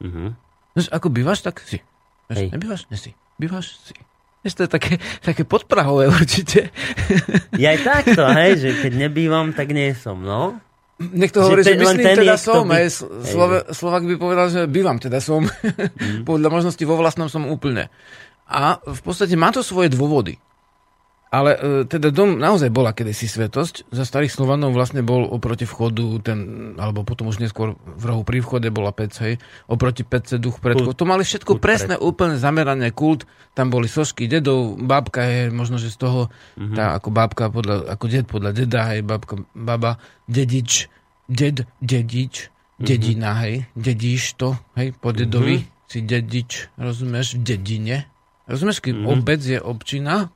Uh-huh. Víš, ako bývaš, tak si. Víš, nebývaš? Nie si. Bývaš? Si. Víš, to je také, také podprahové určite. Ja aj takto, hej, že keď nebývam, tak nie som, no. Niekto hovorí, že, že myslím teda som. By... Slove, Slovak by povedal, že bývam teda som. Mm. Podľa možnosti vo vlastnom som úplne. A v podstate má to svoje dôvody. Ale e, teda dom naozaj bola kedysi svetosť. Za starých Slovanov vlastne bol oproti vchodu, ten, alebo potom už neskôr v rohu pri vchode bola pec, hej, oproti pece duch predkov. To mali všetko kult presné, pred. úplne zamerané kult. Tam boli sošky dedov, babka je možno, že z toho, mm-hmm. tá ako babka, podľa, ako ded podľa deda, hej, babka, baba, dedič, ded, dedič, mm-hmm. dedina, hej, dedíš to, hej, po dedovi mm-hmm. si dedič, rozumieš, v dedine. Rozumieš, keď mm-hmm. obec je občina,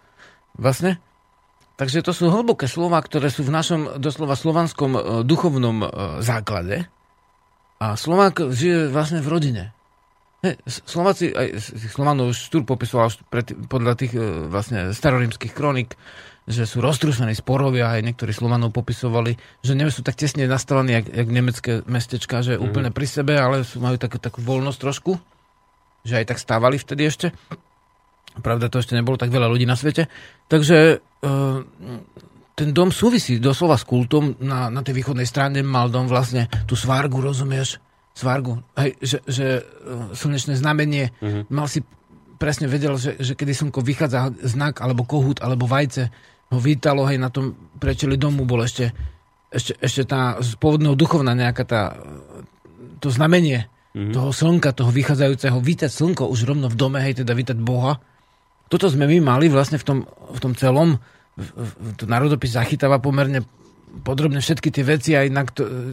Vlastne? Takže to sú hlboké slova, ktoré sú v našom doslova slovanskom e, duchovnom e, základe. A Slovák žije vlastne v rodine. He, Slováci, aj Slovanov Štúr popisoval pred, podľa tých e, vlastne starorímskych kronik, že sú roztrúsené sporovia, aj niektorí Slovanov popisovali, že nie sú tak tesne nastavení, jak, jak nemecké mestečka, že mm. úplne pri sebe, ale sú, majú takú, takú voľnosť trošku, že aj tak stávali vtedy ešte. Pravda, to ešte nebolo tak veľa ľudí na svete. Takže e, ten dom súvisí doslova s kultom. Na, na tej východnej strane mal dom vlastne tú svárgu, rozumieš? Svárgu. Hej, že, že e, slnečné znamenie. Uh-huh. Mal si presne vedel, že, že kedy slnko vychádza znak, alebo kohút, alebo vajce, ho vítalo, hej, na tom prečeli domu bol ešte, ešte, ešte tá z pôvodného duchovná nejaká tá, to znamenie mm-hmm. toho slnka, toho vychádzajúceho, vítať slnko už rovno v dome, hej, teda vítať Boha, toto sme my mali vlastne v tom, v tom celom, v, v, to národopis zachytáva pomerne podrobne všetky tie veci, aj na,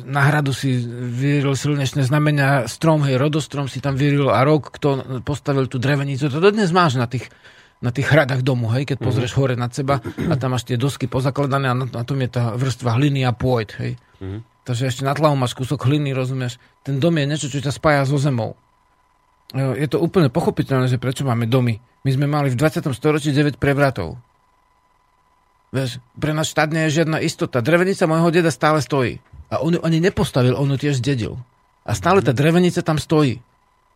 na hradu si vyril slnečné znamenia, strom, hej, rodostrom si tam vyril a rok, kto postavil tú drevenicu. To dodnes máš na tých, na tých hradách domu, hej, keď pozrieš mm-hmm. hore nad seba a tam máš tie dosky pozakladané a na, na tom je tá vrstva hliny a pôjď, hej. Mm-hmm. Takže ešte na tlavu máš kúsok hliny, rozumieš. Ten dom je niečo, čo ťa spája so zemou. Je to úplne pochopiteľné, že prečo máme domy. My sme mali v 20. storočí 9 prevratov. Vieš, pre nás štát nie je žiadna istota. Drevenica môjho deda stále stojí. A on ju ani nepostavil, on ju tiež zdedil. A stále tá drevenica tam stojí.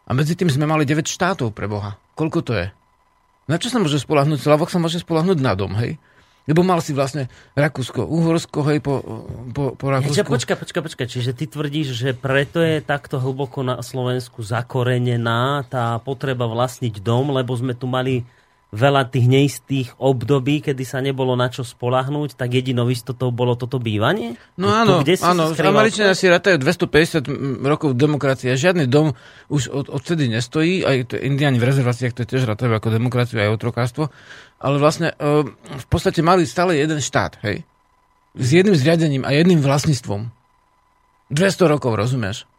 A medzi tým sme mali 9 štátov pre Boha. Koľko to je? Na čo sa môže spolahnúť? Slavok sa môže spolahnúť na dom, hej? Lebo mal si vlastne Rakúsko, Uhorsko, hej, po, po, po Rakúsku. Ja, počka, počka, počka. Čiže ty tvrdíš, že preto je takto hlboko na Slovensku zakorenená tá potreba vlastniť dom, lebo sme tu mali veľa tých neistých období, kedy sa nebolo na čo spolahnúť, tak jedinou istotou bolo toto bývanie? No áno, tu, kde áno Američania si ratajú 250 rokov demokracie. Žiadny dom už od, odtedy nestojí, aj indiani v rezerváciách to tiež ratajú ako demokraciu aj otrokárstvo, ale vlastne uh, v podstate mali stále jeden štát, hej? S jedným zriadením a jedným vlastníctvom. 200 rokov, rozumieš?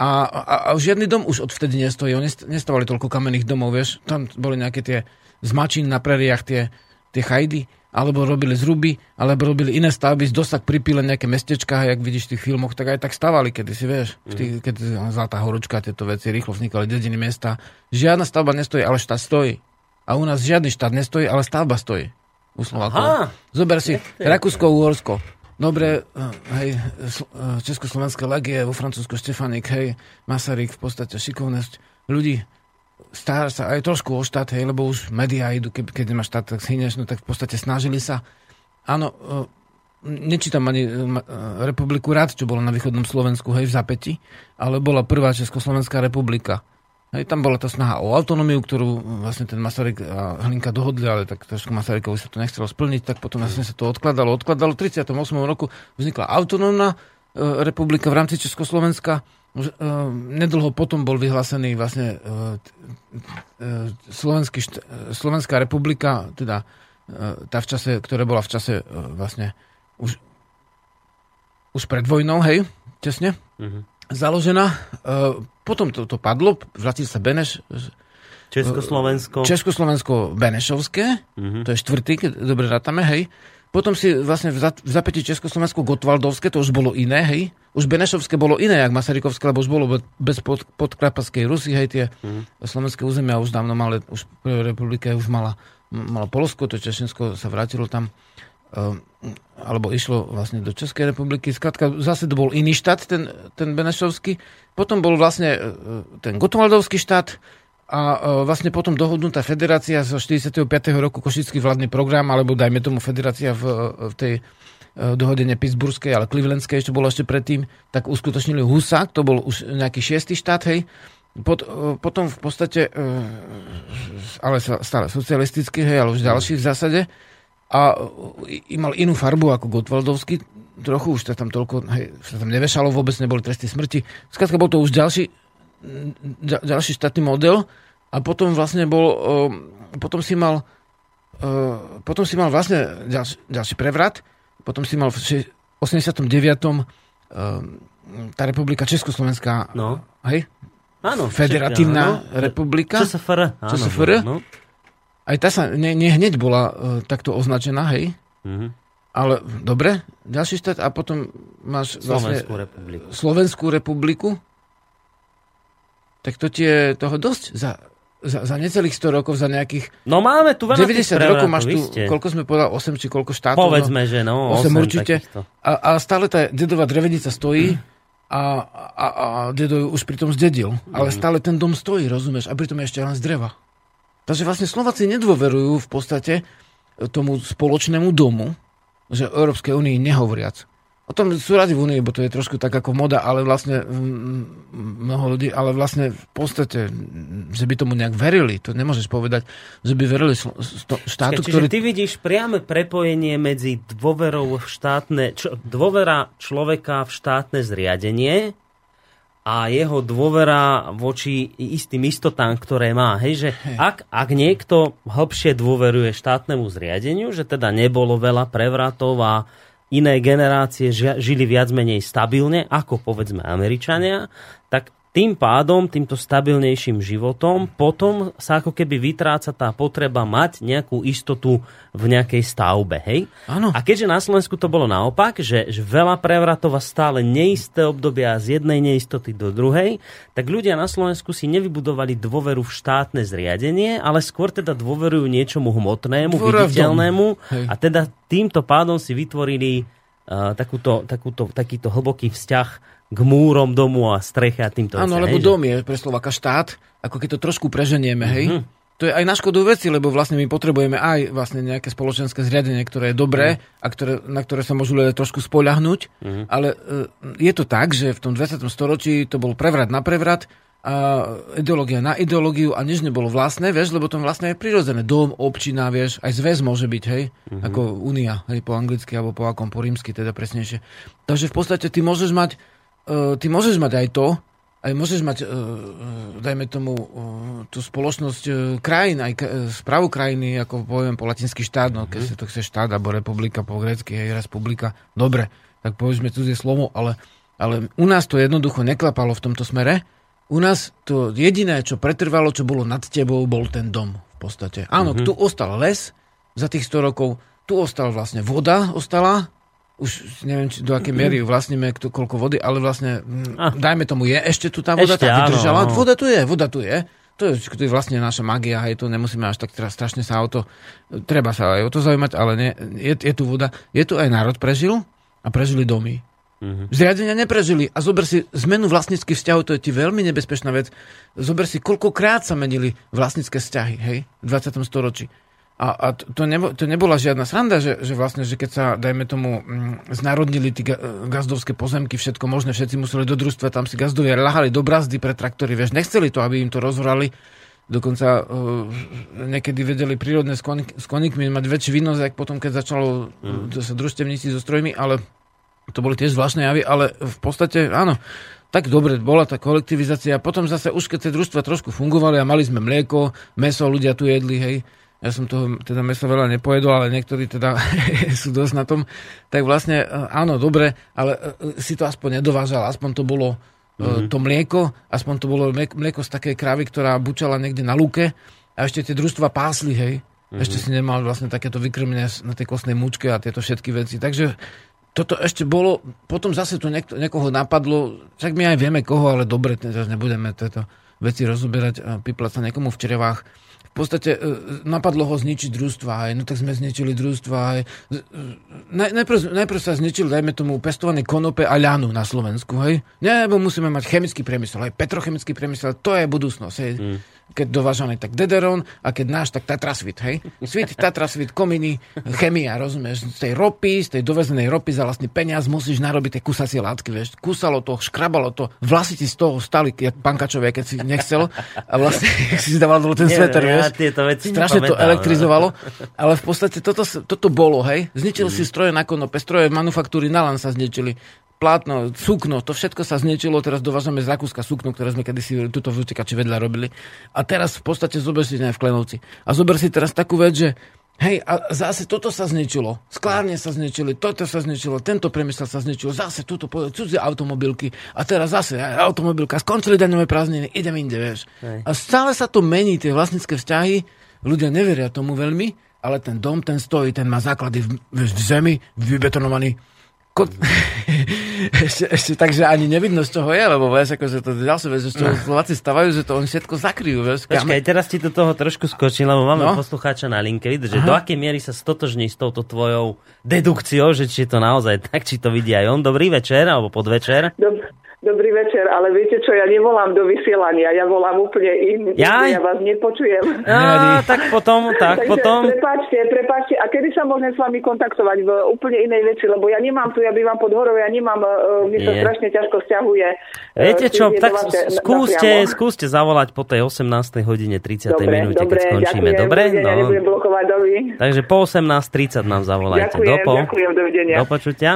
A, a, a žiadny dom už odvtedy nestojí. Oni nestavali toľko kamenných domov, vieš. Tam boli nejaké tie zmačín na preriach, tie, tie chajdy, alebo robili zruby, alebo robili iné stavby z dosak pripíle nejaké mestečka, jak vidíš v tých filmoch, tak aj tak stavali kedy si, vieš. Mm. Tých, keď Zlatá horočka, tieto veci, rýchlo vznikali dediny mesta. Žiadna stavba nestojí, ale štát stojí. A u nás žiadny štát nestojí, ale stavba stojí. U Slovákov. Zober si Rakúsko-Uhorsko Dobre, eh, hej, eh, Československé legie, vo Francúzsku Štefanik, hej, Masaryk, v podstate šikovnosť ľudí stará sa aj trošku o štát, hej, lebo už médiá idú, keď, keď nemáš štát, tak zhyneš, no tak v podstate snažili sa. Áno, eh, nečítam ani republiku rád, čo bolo na východnom Slovensku, hej, v zapäti, ale bola prvá Československá republika. Hej, tam bola tá snaha o autonómiu, ktorú vlastne ten Masaryk a Hlinka dohodli, ale tak trošku Masarykovi sa to nechcelo splniť, tak potom vlastne sa to odkladalo, odkladalo. V 38. roku vznikla autonómna e, republika v rámci Československa. E, nedlho potom bol vyhlásený vlastne e, Slovenský Slovenská republika, teda tá v čase, ktorá bola v čase vlastne už, už pred vojnou, hej, tesne. Mm-hmm založená. E, potom to, to padlo, vrátil sa Beneš. Československo. Československo Benešovské, uh-huh. to je štvrtý, keď dobre rátame, hej. Potom si vlastne v zapätí Československo Gotwaldovské, to už bolo iné, hej. Už Benešovské bolo iné, jak Masarykovské, lebo už bolo bez pod, podkrapaskej Rusy, hej, tie uh-huh. slovenské územia už dávno mali, už republika už mala, mala Polsko, to Češensko sa vrátilo tam. Uh, alebo išlo vlastne do Českej republiky. Skladka, zase to bol iný štát, ten, ten Benešovský. Potom bol vlastne e, ten Gotovaldovský štát a e, vlastne potom dohodnutá federácia zo 45. roku Košický vládny program, alebo dajme tomu federácia v, v tej e, dohode ne Pittsburghskej, ale Clevelandskej, ešte bolo ešte predtým, tak uskutočnili Husák, to bol už nejaký šiestý štát, hej. Pot, potom v podstate, ale stále socialistický, hej, ale už ďalší v zásade a mal inú farbu ako Gotwaldovský, trochu už sa tam toľko, hej, sa tam nevešalo, vôbec neboli tresty smrti. Skrátka bol to už ďalší, ďalší štátny model a potom vlastne bol, potom si mal potom si mal vlastne ďalší, ďalší prevrat, potom si mal v 89. tá republika Československá, no. hej? Áno, Federatívna áno. republika. ČSFR. ČSFR. No. Aj tá sa ne, ne hneď bola uh, takto označená, hej? Mm-hmm. Ale dobre, ďalší štát a potom máš vlastne Slovenskú republiku. Slovenskú republiku. Tak to ti je toho dosť za, za, za necelých 100 rokov, za nejakých... No máme tu veľa 90 rokov máš tu, koľko sme povedali, 8 či koľko štátov? Povedzme, no, že no, 8, 8 určite. A, a stále tá dedová drevenica stojí a, a, a dedo ju už pritom zdedil. Mm. Ale stále ten dom stojí, rozumieš? A pritom je ešte len z dreva. Takže vlastne Slováci nedôverujú v podstate tomu spoločnému domu, že Európskej únii nehovoriac. O tom sú radi v Unii, bo to je trošku tak ako moda, ale vlastne mnoho ľudí, ale vlastne v podstate, že by tomu nejak verili, to nemôžeš povedať, že by verili štátu, Čiže ktorý... ty vidíš priame prepojenie medzi dôverou v štátne, čo, dôvera človeka v štátne zriadenie a jeho dôvera voči istým istotám, ktoré má. Hej, že ak, ak niekto hlbšie dôveruje štátnemu zriadeniu, že teda nebolo veľa prevratov a iné generácie žili viac menej stabilne, ako povedzme Američania, tak tým pádom, týmto stabilnejším životom, potom sa ako keby vytráca tá potreba mať nejakú istotu v nejakej stavbe. Hej? Áno. A keďže na Slovensku to bolo naopak, že, že veľa prevratov a stále neisté obdobia z jednej neistoty do druhej, tak ľudia na Slovensku si nevybudovali dôveru v štátne zriadenie, ale skôr teda dôverujú niečomu hmotnému, Dvora viditeľnému a teda týmto pádom si vytvorili uh, takúto, takúto, takýto hlboký vzťah k múrom domu a streche a týmto Áno, lebo dom je pre Slováka štát, ako keď to trošku preženieme, hej. Mm-hmm. To je aj na škodu veci, lebo vlastne my potrebujeme aj vlastne nejaké spoločenské zriadenie, ktoré je dobré mm. a ktoré, na ktoré sa môžu ľudia trošku spoľahnúť. Mm. Ale e, je to tak, že v tom 20. storočí to bol prevrat na prevrat a ideológia na ideológiu a nič nebolo vlastné, vieš, lebo to vlastne je prirodzené. Dom, občina, vieš, aj zväz môže byť, hej, mm-hmm. ako únia, hej, po anglicky alebo po akom, po rímsky, teda presnejšie. Takže v podstate ty môžeš mať, uh, ty môžeš mať aj to, aj môžeš mať, uh, dajme tomu, uh, tú spoločnosť uh, krajín, aj uh, správu krajiny, ako poviem po latinsky štát, no keď mm-hmm. si to chce štát, alebo republika po grecky, hej, republika, dobre, tak povedzme cudzie slovo, ale, ale u nás to jednoducho neklapalo v tomto smere, u nás to jediné, čo pretrvalo, čo bolo nad tebou, bol ten dom v podstate. Áno, mm-hmm. tu ostal les za tých 100 rokov, tu ostal vlastne voda, ostala, už neviem, či, do akej miery vlastníme kto, koľko vody, ale vlastne, ah. dajme tomu, je ešte tu tá voda, ešte, tá vydržala. Áno. Voda tu je, voda tu je. To je, to je vlastne naša magia, aj to nemusíme až tak teraz strašne sa o to, treba sa aj o to zaujímať, ale nie, je, je tu voda. Je tu aj národ prežil a prežili domy. Mm-hmm. Zriadenia neprežili. A zober si zmenu vlastníckých vzťahov, to je ti veľmi nebezpečná vec. Zober si, koľkokrát sa menili vlastnícke vzťahy, hej, v 20. storočí. A, a to, nebo, to nebola žiadna sranda, že, že vlastne, že keď sa, dajme tomu, mm, znárodnili tí gazdovské pozemky, všetko možné, všetci museli do družstva, tam si gazdovia lahali do brazdy pre traktory, vieš, nechceli to, aby im to rozhrali. Dokonca uh, niekedy vedeli prírodné s, s koníkmi mať väčší výnos, ako potom, keď začalo mm. sa družstevníci so strojmi, ale to boli tiež zvláštne javy, ale v podstate áno, tak dobre, bola tá kolektivizácia. Potom zase už keď tie družstva trošku fungovali a mali sme mlieko, meso, ľudia tu jedli, hej. Ja som toho teda meso veľa nepojedol, ale niektorí teda sú dosť na tom. Tak vlastne e, áno, dobre, ale e, si to aspoň nedovážal, aspoň to bolo mm-hmm. to mlieko, aspoň to bolo mlieko z takej krávy, ktorá bučala niekde na lúke a ešte tie družstva pásli, hej. Mm-hmm. Ešte si nemal vlastne takéto vykrmenie na tej kostnej mučke a tieto všetky veci. Takže toto ešte bolo, potom zase tu niekto, niekoho napadlo, však my aj vieme koho, ale dobre, teraz nebudeme tieto veci rozoberať a piplať sa niekomu v črevách. V podstate e, napadlo ho zničiť družstva, aj, no tak sme zničili družstva. Aj. Najprv, najprv sa zničili, dajme tomu, pestované konope a ľanu na Slovensku. Hej. Nie, bo musíme mať chemický priemysel, aj petrochemický priemysel, to je budúcnosť. Hej. Mm keď dovážame, tak Dederon a keď náš, tak Tatrasvit, hej? Svit, Tatrasvit, kominy, chemia, rozumieš? Z tej ropy, z tej dovezenej ropy za vlastný peniaz musíš narobiť tie kusacie látky, vieš? Kusalo to, škrabalo to, vlasy ti z toho stali, jak pankačové, keď si nechcel a vlastne si dával dole ten sveter, vieš? Strašne to elektrizovalo, ale v podstate toto, toto bolo, hej? Zničili mm. si stroje na konope, stroje manufaktúry na lan sa zničili plátno, sukno, to všetko sa zničilo, teraz dovážame z Rakúska sukno, ktoré sme kedysi tuto v utekači vedľa robili. A teraz v podstate zober si v Klenovci. A zober si teraz takú vec, že Hej, a zase toto sa zničilo. Sklárne sa zničili, toto sa zničilo, tento priemysel sa zničilo, zase túto cudzie automobilky a teraz zase automobilka, skončili daňové prázdniny, idem inde, vieš. Hej. A stále sa to mení, tie vlastnícke vzťahy, ľudia neveria tomu veľmi, ale ten dom, ten stojí, ten má základy v, v, v zemi, vybetonovaný Ko... ešte, ešte tak, že ani nevidno, z čoho je, lebo vieš, akože to je ďalšia vec, že čo no. Slováci stavajú, že to oni všetko zakryjú, vieš. Počkaj, teraz ti do toho trošku skočím, lebo máme no? poslucháča na linke, vidíš, že Aha. do akej miery sa stotožní s touto tvojou dedukciou, že či je to naozaj tak, či to vidí aj on. Dobrý večer, alebo podvečer. Dobre. Dobrý večer, ale viete čo, ja nevolám do vysielania, ja volám úplne in, ja, ja vás nepočujem. Ja, tak potom, tak Takže, potom. Prepáčte, prepáčte, a kedy sa môžem s vami kontaktovať v úplne inej veci, lebo ja nemám tu, ja bývam pod horou, ja nemám, uh, mne sa strašne ťažko stiahuje. Uh, viete čo, tak skúste, skúste zavolať po tej 18. hodine 30. Dobre, minúte, dobre, keď skončíme. Ďakujem, dobre? No. Ja. Takže po 18.30 nám zavolajte. Ďakujem, Dopo. ďakujem, dovidenia. Do počutia.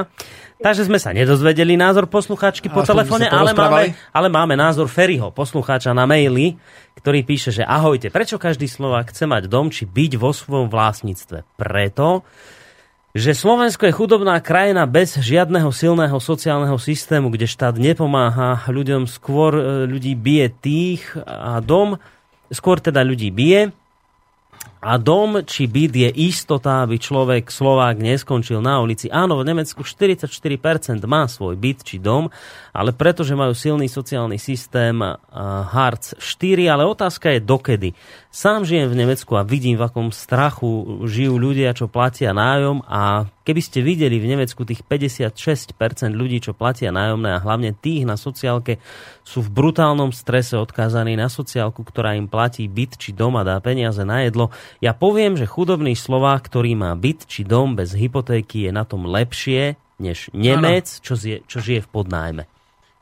Takže sme sa nedozvedeli názor poslucháčky po telefóne, ale máme, ale máme názor Ferryho, poslucháča na maili, ktorý píše, že ahojte, prečo každý Slovák chce mať dom či byť vo svojom vlastníctve? Preto, že Slovensko je chudobná krajina bez žiadneho silného sociálneho systému, kde štát nepomáha ľuďom, skôr e, ľudí bije tých a dom, skôr teda ľudí bije a dom či byt je istota, aby človek, Slovák, neskončil na ulici. Áno, v Nemecku 44% má svoj byt či dom, ale pretože majú silný sociálny systém Hartz 4, ale otázka je dokedy. Sám žijem v Nemecku a vidím, v akom strachu žijú ľudia, čo platia nájom a keby ste videli v Nemecku tých 56% ľudí, čo platia nájomné a hlavne tých na sociálke, sú v brutálnom strese odkázaní na sociálku, ktorá im platí byt či dom a dá peniaze na jedlo. Ja poviem, že chudobný Slovák, ktorý má byt či dom bez hypotéky, je na tom lepšie než Nemec, čo, zje, čo žije v podnájme.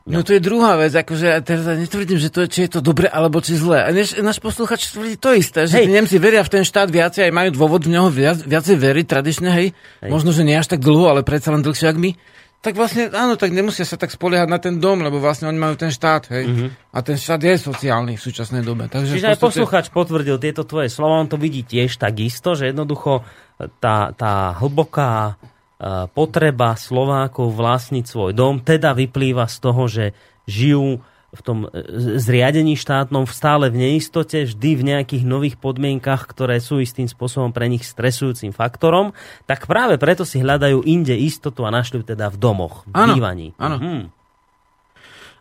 No to je druhá vec, akože ja teraz netvrdím, že to je, či je to dobre alebo či zlé. A než, náš posluchač tvrdí to isté, že hej. Nemci veria v ten štát viacej, aj majú dôvod v neho viac, viacej veriť tradične, hej. hej. Možno, že nie až tak dlho, ale predsa len dlhšie ako my. Tak vlastne, áno, tak nemusia sa tak spoliehať na ten dom, lebo vlastne oni majú ten štát, hej. Mm-hmm. A ten štát je sociálny v súčasnej dobe. Takže Čiže aj posluchač potvrdil tieto tvoje slova, on to vidí tiež takisto, že jednoducho tá, tá hlboká potreba Slovákov vlastniť svoj dom, teda vyplýva z toho, že žijú v tom e, zriadení štátnom stále v neistote, vždy v nejakých nových podmienkach, ktoré sú istým spôsobom pre nich stresujúcim faktorom, tak práve preto si hľadajú inde istotu a našli teda v domoch, v ano, bývaní. Áno. Hmm.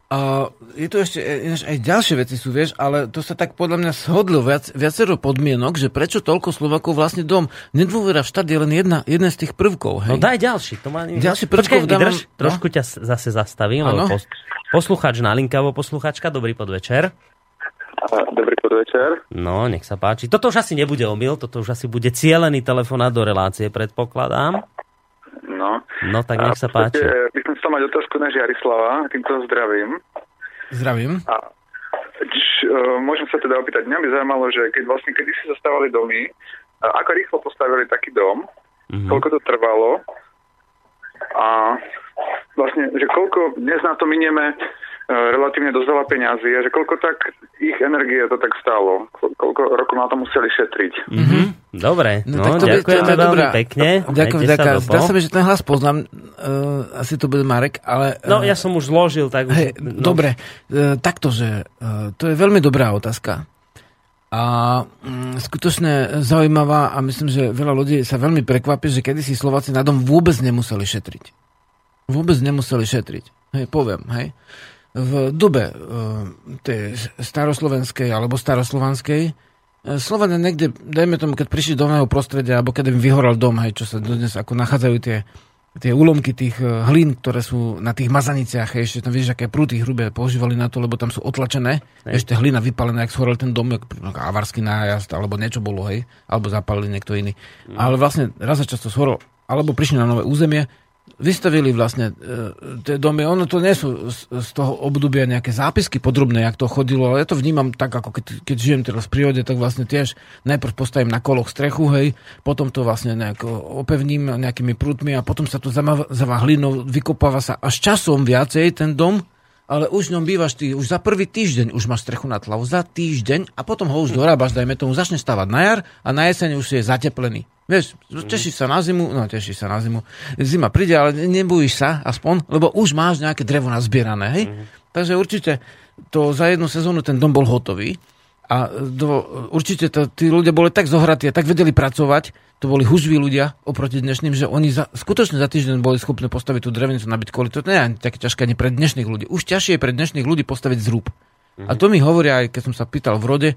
Uh, je tu ešte aj ďalšie veci sú, vieš, ale to sa tak podľa mňa shodlo viac, viacero podmienok, že prečo toľko Slovakov vlastne dom. Nedôvera v štát je len jedna, jedna z tých prvkov. Hej? No daj ďalší. To má... Ďalší prvkov Počkej, vydrž, dávam... trošku no? ťa zase zastavím. Pos, posluchač na linka, alebo posluchačka, dobrý podvečer. Dobrý podvečer. No, nech sa páči. Toto už asi nebude omyl, toto už asi bude cielený telefonát do relácie, predpokladám. No. No tak nech sa páči. By som chcel mať otázku na Žiarislava, týmto zdravím. Zdravím. A, č, uh, môžem sa teda opýtať, mňa by zaujímalo, že keď vlastne kedy si zastávali domy, uh, ako rýchlo postavili taký dom, mm-hmm. koľko to trvalo a vlastne, že koľko dnes na to minieme relatívne dosť veľa peňazí a že koľko tak ich energie to tak stálo, koľko rokov na to museli šetriť. Mm-hmm. Dobre, no, no to ďakujeme to, veľmi dobrá. pekne. Ďakujem, ďakujem. Zdá sa mi, že ten hlas poznám, uh, asi to bude Marek, ale... Uh, no, ja som už zložil, tak... Hej, no. Dobre, uh, takto, že uh, to je veľmi dobrá otázka. A um, skutočne zaujímavá a myslím, že veľa ľudí sa veľmi prekvapí, že kedysi Slováci na dom vôbec nemuseli šetriť. Vôbec nemuseli šetriť. Hej, poviem, hej v dobe uh, tej staroslovenskej alebo staroslovanskej uh, Slovania niekde, dajme tomu, keď prišli do nového prostredia, alebo keď im vyhoral dom, hej, čo sa dnes ako nachádzajú tie, tie úlomky tých uh, hlín, ktoré sú na tých mazaniciach, hej, ešte tam vieš, aké prúty hrubé používali na to, lebo tam sú otlačené, hej. ešte hlina vypalená, ak schorel ten dom, ako avarský nájazd, alebo niečo bolo, hej, alebo zapalili niekto iný. Mm. Ale vlastne raz za často schorol, alebo prišli na nové územie, vystavili vlastne e, tie domy. Ono to nie sú z, z toho obdobia nejaké zápisky podrobné, jak to chodilo, ale ja to vnímam tak, ako keď, keď žijem teraz v prírode, tak vlastne tiež najprv postavím na koloch strechu, hej, potom to vlastne nejako opevním nejakými prútmi a potom sa to zavá hlinou, vykopáva sa až časom viacej ten dom, ale už ňom bývaš ty, už za prvý týždeň už máš strechu nad hlavou, za týždeň a potom ho už dorábaš, dajme tomu, začne stavať na jar a na jeseň už je zateplený. Vieš, tešíš sa na zimu, no tešíš sa na zimu. Zima príde, ale nebojíš sa aspoň, lebo už máš nejaké drevo nazbierané, hej? Mm. Takže určite to za jednu sezónu ten dom bol hotový a do, určite to, tí ľudia boli tak zohratí a tak vedeli pracovať, to boli hužví ľudia oproti dnešným, že oni za, skutočne za týždeň boli schopní postaviť tú drevenicu, nabiť kvôli. To nie je také ťažké ani pre dnešných ľudí. Už ťažšie je pre dnešných ľudí postaviť zrúb. Mm-hmm. A to mi hovoria aj, keď som sa pýtal v rode,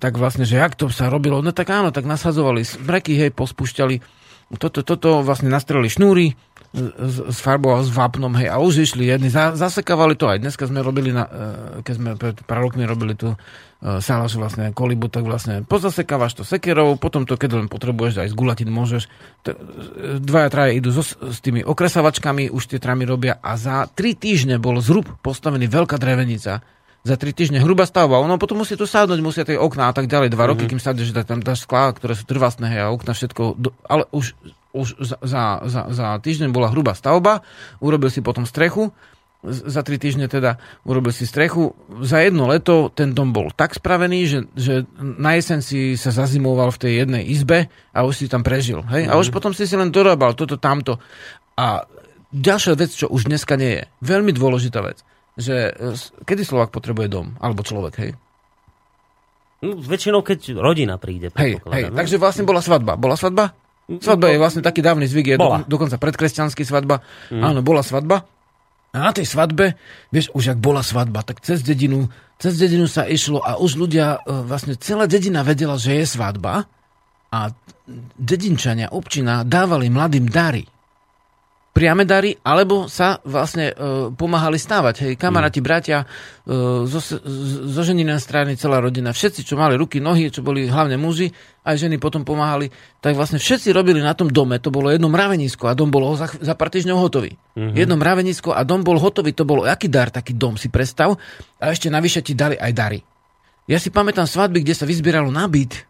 tak vlastne, že jak to sa robilo, no tak áno, tak nasadzovali smreky, hej, pospúšťali, toto, toto vlastne nastrelili šnúry s, s farbou a s vápnom, hej, a už išli jedni, za, zasekávali to aj. Dneska sme robili, na, uh, keď sme pred pár rokmi robili tu uh, sálaš vlastne kolibu, tak vlastne pozasekávaš to sekerou, potom to, keď len potrebuješ, aj zgulatiť môžeš. T- dvaja, traje idú so, s tými okresavačkami, už tie tramy robia a za tri týždne bol zrub postavený veľká drevenica, za tri týždne hrubá stavba. Ono potom musí tu sadnúť, musia tie okná a tak ďalej. Dva mm-hmm. roky, kým sadneš, že tam dáš sklá, ktoré sú trvastné hej, a okna všetko. Do, ale už, už za, za, za, za týždeň bola hrubá stavba, urobil si potom strechu, za tri týždne teda urobil si strechu. Za jedno leto ten dom bol tak spravený, že, že na jeseň si sa zazimoval v tej jednej izbe a už si tam prežil. Hej? Mm. A už mhm. potom si si len dorábal toto, tamto. A ďalšia vec, čo už dneska nie je, veľmi dôležitá vec že e, kedy Slovak potrebuje dom? Alebo človek, hej? No, väčšinou, keď rodina príde. Hej, hej, takže vlastne bola svadba. Bola svadba? Svadba je vlastne taký dávny zvyk, je bola. do, dokonca predkresťanský svadba. Mm. Áno, bola svadba. A na tej svadbe, vieš, už ak bola svadba, tak cez dedinu, cez dedinu sa išlo a už ľudia, e, vlastne celá dedina vedela, že je svadba a dedinčania, občina dávali mladým dary. Priame dary, alebo sa vlastne e, pomáhali stávať. Hej, kamaráti, mm. bratia, e, zo, zo ženina strany celá rodina, všetci, čo mali ruky, nohy, čo boli hlavne muži, aj ženy potom pomáhali, tak vlastne všetci robili na tom dome, to bolo jedno mravenisko a dom bol za, za pár týždňov hotový. Mm-hmm. Jedno mravenisko a dom bol hotový, to bolo aký dar, taký dom si predstav, a ešte navyše ti dali aj dary. Ja si pamätám svadby, kde sa vyzbieralo na byt,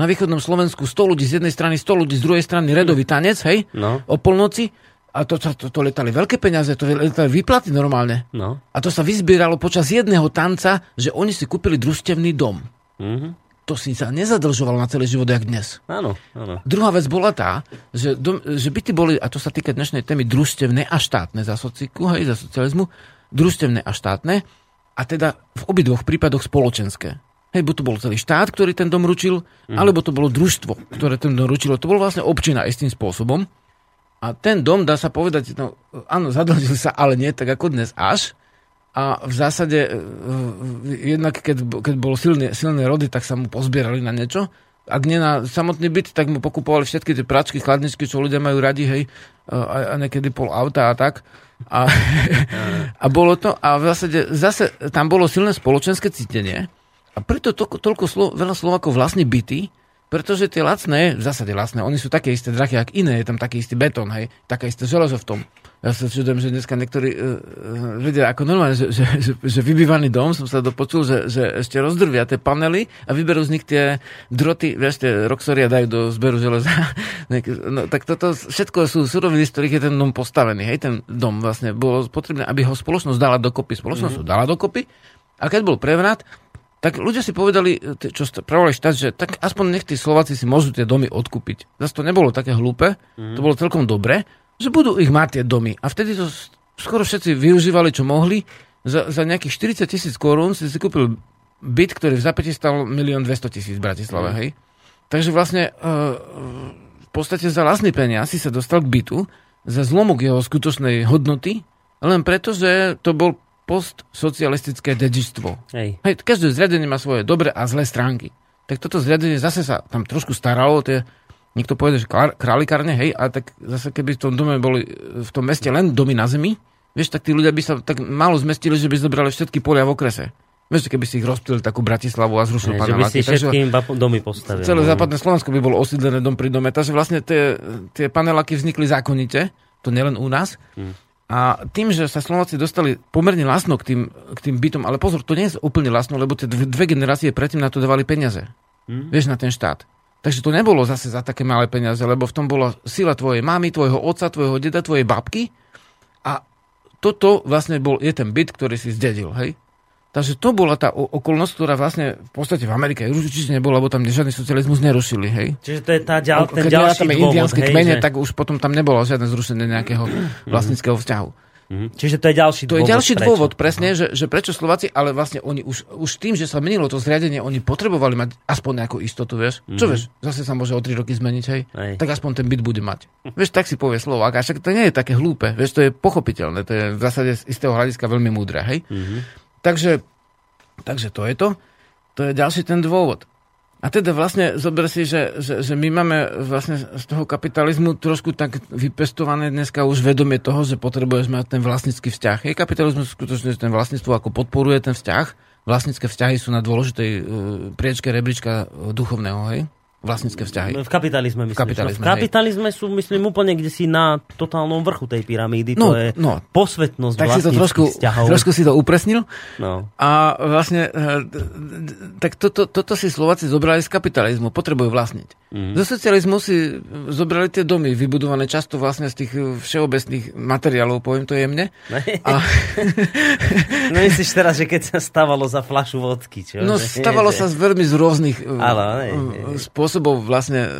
na východnom Slovensku 100 ľudí z jednej strany, 100 ľudí z druhej strany, redový tanec, hej, no. o polnoci. A to, to, to, letali veľké peniaze, to letali výplaty normálne. No. A to sa vyzbieralo počas jedného tanca, že oni si kúpili družstevný dom. Mm-hmm. To si sa nezadržovalo na celý život, jak dnes. Áno, áno. Druhá vec bola tá, že, dom, že byty boli, a to sa týka dnešnej témy, družstevné a štátne za sociku, hej, za socializmu, družstevné a štátne, a teda v obidvoch prípadoch spoločenské. Hej, buď to bol celý štát, ktorý ten dom ručil, mm. alebo to bolo družstvo, ktoré ten dom ručilo. To bolo vlastne občina istým spôsobom. A ten dom, dá sa povedať, no, áno, zadlžil sa, ale nie tak ako dnes až. A v zásade, e, e, jednak keď, keď bolo silné, silné rody, tak sa mu pozbierali na niečo. Ak nie na samotný byt, tak mu pokupovali všetky tie pračky, chladničky, čo ľudia majú radi, hej, a, a niekedy pol auta a tak. A, a bolo to, a v zásade zase tam bolo silné spoločenské cítenie, a preto to, toľko slo, veľa Slovakov vlastne byty, pretože tie lacné, v zásade lacné, oni sú také isté drahé, ako iné, je tam taký istý betón, hej, také isté železo v tom. Ja sa čudujem, že dneska niektorí uh, vedia ako normálne, že, že, že, že vybývaný dom, som sa dopočul, že, že ešte rozdrvia tie panely a vyberú z nich tie droty, vieš, tie roxory a dajú do zberu železa. no, tak toto všetko sú suroviny, z ktorých je ten dom postavený. Hej, ten dom vlastne bolo potrebné, aby ho spoločnosť dala dokopy. Spoločnosť mm-hmm. ho dala dokopy a keď bol prevrat, tak ľudia si povedali, čo pravovali štát, že tak aspoň nech tí Slováci si môžu tie domy odkúpiť. Zase to nebolo také hlúpe, mm. to bolo celkom dobre, že budú ich mať tie domy. A vtedy to skoro všetci využívali, čo mohli. Za, za nejakých 40 tisíc korún si si kúpil byt, ktorý v zapäti stal 1 200 tisíc v Bratislave, mm. hej. Takže vlastne uh, v podstate za vlastný peniaz si sa dostal k bytu za zlomok jeho skutočnej hodnoty, len preto, že to bol postsocialistické dedičstvo. Hej. Hej, každé zriadenie má svoje dobré a zlé stránky. Tak toto zriadenie zase sa tam trošku staralo, tie, niekto povede, že králikárne, hej, a tak zase keby v tom dome boli v tom meste len domy na zemi, vieš, tak tí ľudia by sa tak málo zmestili, že by zobrali všetky polia v okrese. Vieš, keby si ich rozptýlili takú Bratislavu a zrušil pána Že by si všetkým takže, domy postavili. Celé no. západné Slovensko by bolo osídlené dom pri dome. Takže vlastne tie, tie paneláky vznikli zákonite, to nielen u nás. Hmm. A tým, že sa Slováci dostali pomerne lasno k tým, k tým bytom, ale pozor, to nie je úplne lasno, lebo tie dve, dve generácie predtým na to dávali peniaze. Hmm. Vieš, na ten štát. Takže to nebolo zase za také malé peniaze, lebo v tom bola sila tvojej mamy, tvojho otca, tvojho deda, tvojej babky. A toto vlastne bol, je ten byt, ktorý si zdedil, hej? Takže to bola tá okolnosť, ktorá vlastne v podstate v Amerike určite nebola, lebo tam žiadny socializmus nerušili, hej. Čiže to je tá ďal, ten Keď ďalší tam dôvod, hej, kmene, že... tak už potom tam nebolo žiadne zrušenie nejakého mhm. vlastníckého vzťahu. Mm-hmm. Čiže to je ďalší dôvod. To je ďalší prečo? dôvod, presne, že, že prečo Slováci, ale vlastne oni už, už tým, že sa menilo to zriadenie, oni potrebovali mať aspoň nejakú istotu, vieš. Mm-hmm. Čo vieš, zase sa môže o 3 roky zmeniť, hej? hej. Tak aspoň ten byt bude mať. vieš, tak si povie Slovák, a však to nie je také hlúpe, vieš, to je pochopiteľné, to je v zásade z istého hľadiska veľmi múdre, hej? Mm-hmm. Takže Takže to je to. To je ďalší ten dôvod. A teda vlastne zober si, že, že, že my máme vlastne z toho kapitalizmu trošku tak vypestované dneska už vedomie toho, že potrebuješ mať ten vlastnícky vzťah. Je kapitalizmus skutočne ten vlastníctvo ako podporuje ten vzťah. Vlastnícke vzťahy sú na dôležitej uh, priečke rebríčka duchovného, hej? Vlastnícke vzťahy. V kapitalizme, myslíš? V kapitalizme, no, v kapitalizme sú, myslím, úplne kde si na totálnom vrchu tej pyramídy. No, to je no, posvetnosť tak si to trošku, vzťahov. trošku si to upresnil. No. A vlastne, eh, tak toto, toto si Slováci zobrali z kapitalizmu. Potrebujú vlastniť. Mm. Zo socializmu si zobrali tie domy, vybudované často vlastne z tých všeobecných materiálov, poviem to jemne. A... no myslíš teraz, že keď sa stávalo za flašu vodky, čo? No stávalo sa z veľmi z rôznych Ale, ne, ne. spôsobov vlastne e,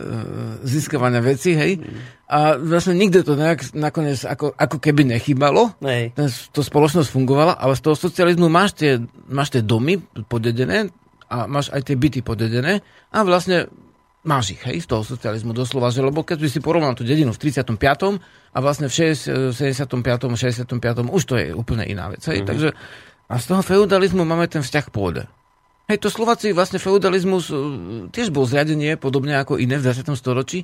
získavania veci, hej. A vlastne nikde to nejak nakoniec ako, ako keby nechybalo. Ten, to spoločnosť fungovala, ale z toho socializmu máš tie, máš tie domy podedené a máš aj tie byty podedené a vlastne máš ich, hej, z toho socializmu doslova, že lebo keď si porovnal tú dedinu v 35. a vlastne v 75. 65. už to je úplne iná vec, hej, mm-hmm. takže a z toho feudalizmu máme ten vzťah pôde. Hej, to Slováci vlastne feudalizmus tiež bol zriadenie, podobne ako iné v 20. storočí.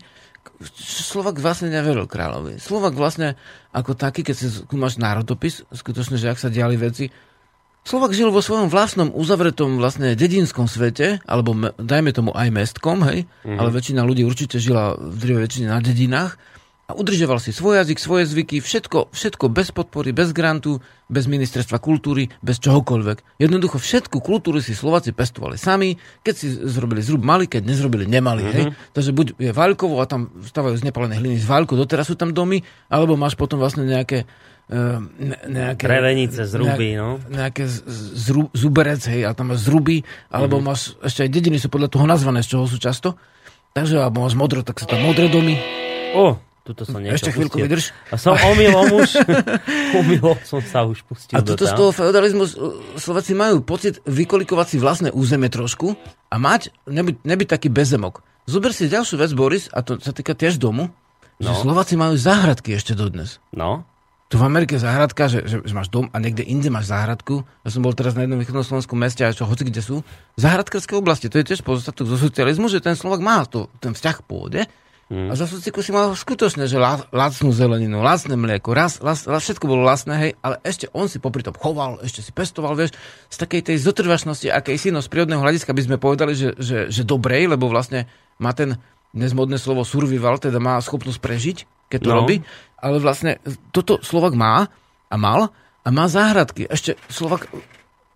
Slovak vlastne neveril kráľovi. Slovak vlastne ako taký, keď si skúmaš národopis, skutočne, že ak sa diali veci, Slovak žil vo svojom vlastnom uzavretom vlastne dedinskom svete, alebo dajme tomu aj mestkom, hej, mm-hmm. ale väčšina ľudí určite žila v drive väčšine na dedinách a udržoval si svoj jazyk, svoje zvyky, všetko, všetko bez podpory, bez grantu, bez ministerstva kultúry, bez čohokoľvek. Jednoducho všetku kultúru si Slováci pestovali sami, keď si zrobili zrub mali, keď nezrobili nemali. Mm-hmm. Hej. Takže buď je Vaľkovo a tam stávajú z nepalené hliny z Vaľko, doteraz sú tam domy, alebo máš potom vlastne nejaké Ehm, ne, nejaké... Krevenice, zruby, no. Nejaké zru, zuberec, hej, a tam máš zruby, alebo mm-hmm. máš, ešte aj dediny sú podľa toho nazvané, z čoho sú často. Takže, alebo máš modro, tak sú tam modré domy. O, tuto som niečo Ešte chvíľku pustil. vydrž. A som omylom už, omylom som sa už pustil A tuto z toho feudalizmu Slováci majú pocit vykolikovať si vlastné územie trošku a mať, nebyť, nebyť taký bezemok. Zober si ďalšiu vec, Boris, a to sa týka tiež domu, no. že Slováci majú záhradky ešte dodnes. No tu v Amerike záhradka, že, že, že máš dom a niekde inde máš záhradku. Ja som bol teraz na jednom východnom slovenskom meste a čo hoci kde sú. Záhradkarské oblasti, to je tiež pozostatok zo socializmu, že ten Slovak má to, ten vzťah k pôde. Hmm. A za sociku si mal skutočne, že lacnú zeleninu, lacné mlieko, raz, las, las, všetko bolo lacné, hej, ale ešte on si popri tom choval, ešte si pestoval, vieš, z takej tej zotrvačnosti, akej si no z prírodného hľadiska by sme povedali, že, že, že dobrej, lebo vlastne má ten dnes modné slovo survival, teda má schopnosť prežiť, keď to no. robí, ale vlastne toto Slovak má a mal a má záhradky. Ešte Slovak,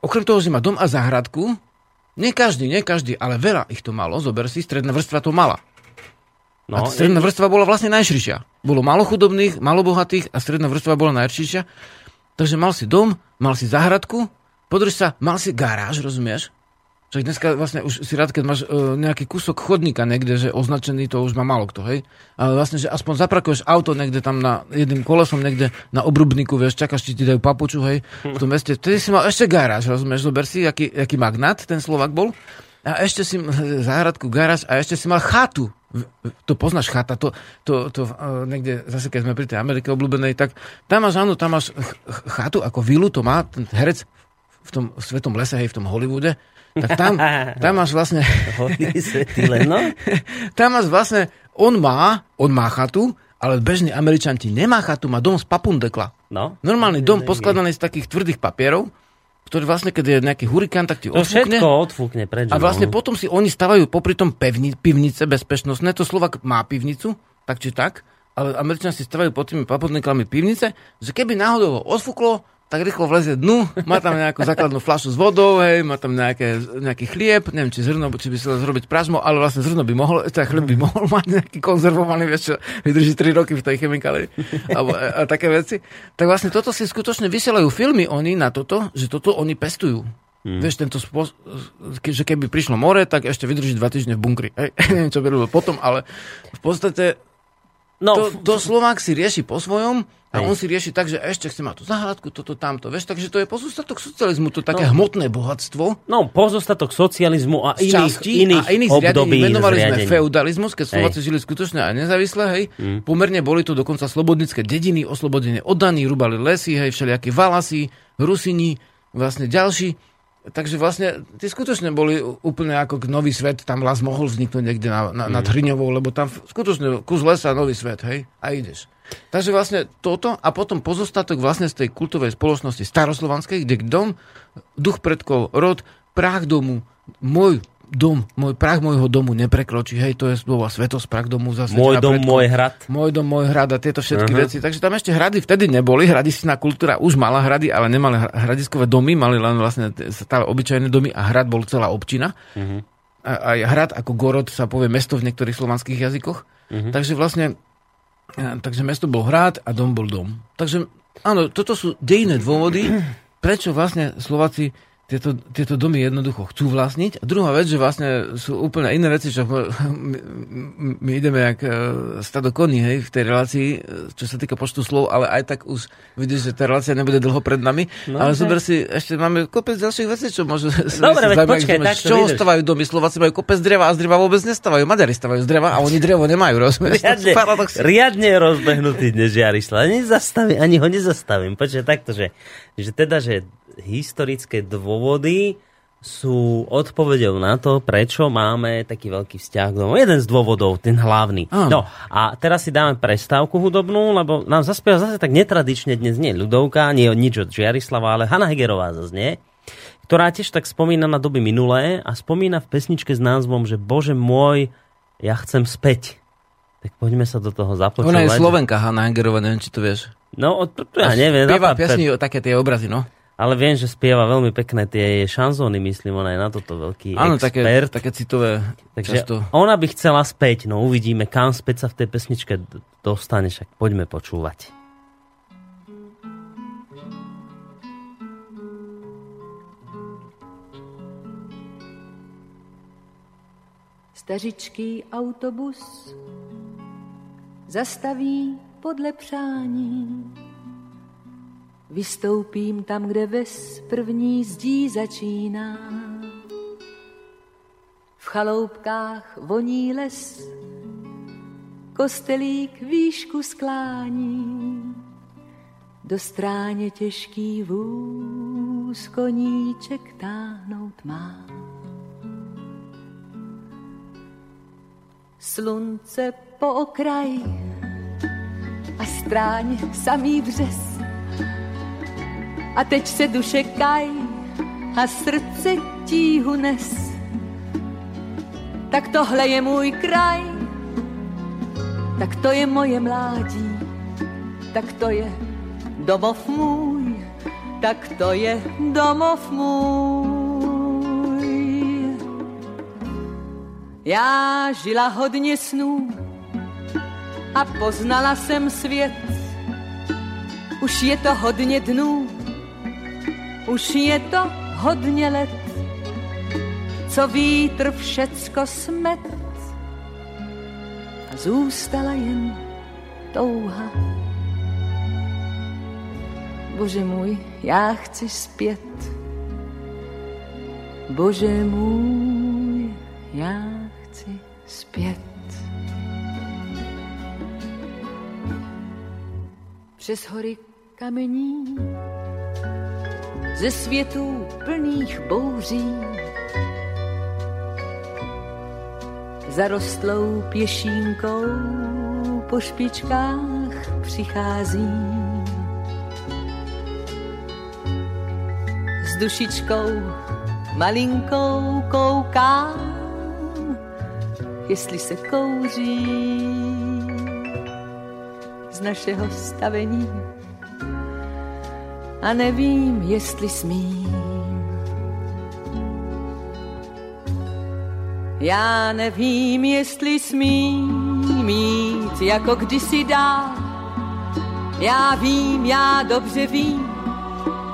okrem toho, že má dom a záhradku, nie každý, nie každý, ale veľa ich to malo, zober si, stredná vrstva to mala. No, a stredná vrstva bola vlastne najširšia. Bolo malo chudobných, malo bohatých a stredná vrstva bola najširšia. Takže mal si dom, mal si záhradku, podrž sa, mal si garáž, rozumieš? Však dneska vlastne už si rád, keď máš uh, nejaký kúsok chodníka niekde, že označený, to už má málo kto, hej? Ale vlastne, že aspoň zaprakuješ auto niekde tam na jedným kolesom, niekde na obrubníku, vieš, čakáš, či ti dajú papuču, hej, v tom meste. Vtedy si mal ešte garáž, rozumieš, zober si, aký, aký magnát ten Slovak bol. A ešte si záhradku, garáž a ešte si mal chatu. To poznáš chata, to, to, to uh, niekde, zase keď sme pri tej Amerike obľúbenej, tak tam máš, áno, tam máš chatu ako vilu, to má ten herec v tom svetom lese, hej, v tom Hollywoode tak tam, tam máš vlastne... no? tam máš vlastne, on má, on má chatu, ale bežný Američan ti nemá chatu, má dom z papundekla. No? Normálny dom poskladaný z takých tvrdých papierov, ktorý vlastne, keď je nejaký hurikán, tak ti to odfúkne. všetko odfúkne preč. A vlastne no. potom si oni stavajú popri tom pevni, pivnice bezpečnostné. To Slovak má pivnicu, tak či tak, ale Američania si stavajú pod tými papundekami pivnice, že keby náhodou odfúklo, tak rýchlo vlezie dnu, má tam nejakú základnú fľašu s vodou, hej, má tam nejaké, nejaký chlieb, neviem, či zrno, či by sa zrobiť pražmo, ale vlastne zrno by mohol, teda chlieb by mohol mať nejaký konzervovaný, vieš čo, vydrží 3 roky v tej chemikáli, alebo a, a také veci. Tak vlastne toto si skutočne vysielajú filmy oni na toto, že toto oni pestujú. Hmm. Vieš, tento spôsob, že keby prišlo more, tak ešte vydrží dva týždne v bunkri. Hej, neviem, čo by robil potom, ale v podstate no, to, to Slovák si rieši po svojom, a Hej. on si rieši tak, že ešte chce mať tú záhradku, toto, tamto. Vieš, takže to je pozostatok socializmu, to také no. hmotné bohatstvo. No, pozostatok socializmu a iných, časti, iných, a iných období Menovali zriadení. sme feudalizmus, keď Slováci žili skutočne aj nezávisle, hej. Mm. Pomerne boli tu dokonca slobodnické dediny, oslobodenie od daní, rúbali lesy, hej, všelijaké valasy, rusini, vlastne ďalší. Takže vlastne ty skutočne boli úplne ako nový svet, tam las mohol vzniknúť niekde na, na, mm. nad Hriňovou, lebo tam skutočne kus lesa, nový svet, hej, a ideš. Takže vlastne toto a potom pozostatok vlastne z tej kultovej spoločnosti staroslovanskej, kde dom, duch predkov, rod, prach domu, môj dom, môj prach môjho domu neprekročí. Hej, to je slova svetosť, prach domu zase. Môj dom, predkov, môj hrad. Môj dom, môj hrad a tieto všetky uh-huh. veci. Takže tam ešte hrady vtedy neboli. Hradisná kultúra už mala hrady, ale nemali hradiskové domy, mali len vlastne stále obyčajné domy a hrad bol celá občina. Uh-huh. A, a hrad ako Gorod sa povie mesto v niektorých slovanských jazykoch. Uh-huh. Takže vlastne takže mesto bol hrad a dom bol dom. Takže áno, toto sú dejné dôvody, prečo vlastne Slováci tieto, tieto domy jednoducho chcú vlastniť. A druhá vec, že vlastne sú úplne iné veci, čo my, my ideme jak uh, stado koní, hej, v tej relácii, e, čo sa týka počtu slov, ale aj tak už vidíš, že tá relácia nebude dlho pred nami. No, ale zober si, ešte máme kopec ďalších vecí, čo môžu Dobre, veď počkaj, tak Z čoho stavajú domy? Slováci majú kopec dreva a z dreva vôbec nestávajú. Maďari stavajú z dreva a oni drevo nemajú, rozumieš? Riadne, riadne rozbehnutý dnes Jarisla. Ani, zastavím, ani ho nezastavím. Počkaj, takto, že, že teda, že historické dôvody sú odpovedou na to, prečo máme taký veľký vzťah k domu. Jeden z dôvodov, ten hlavný. Áno. No a teraz si dáme prestávku hudobnú, lebo nám zaspieva zase tak netradične dnes nie ľudovka, nie nič od Žiarislava, ale Hanna Hegerová zase nie ktorá tiež tak spomína na doby minulé a spomína v pesničke s názvom, že Bože môj, ja chcem späť. Tak poďme sa do toho započúvať. Ona je Slovenka, Hanna Hegerová, neviem, či to vieš. No, to, to ja neviem. Spieva piesni, také tie obrazy, no ale viem, že spieva veľmi pekné tie šanzóny, myslím, ona je na toto veľký Áno, expert. také, také citové Takže často. ona by chcela späť, no uvidíme, kam späť sa v tej pesničke dostane, však poďme počúvať. Stařičký autobus zastaví podle přání Vystoupím tam, kde ves první zdí začíná. V chaloupkách voní les, kostelík výšku sklání. Do stráně těžký vůz koníček táhnout má. Slunce po okraji a stráně samý břez a teď se duše kaj a srdce tíhu nes. Tak tohle je můj kraj, tak to je moje mládí, tak to je domov můj, tak to je domov můj. Já žila hodně snů a poznala jsem svět. Už je to hodně dnů, už je to hodně let, co vítr všecko smet a zůstala jen touha. Bože můj, já chci zpět. Bože můj, já chci zpět. Přes hory kamení ze světů plných bouří. Zarostlou pěšínkou po špičkách přichází. S dušičkou malinkou koukám, jestli se kouří z našeho stavení a nevím, jestli smím. Já nevím, jestli smím mít jako kdysi dá. Já vím, já dobře vím,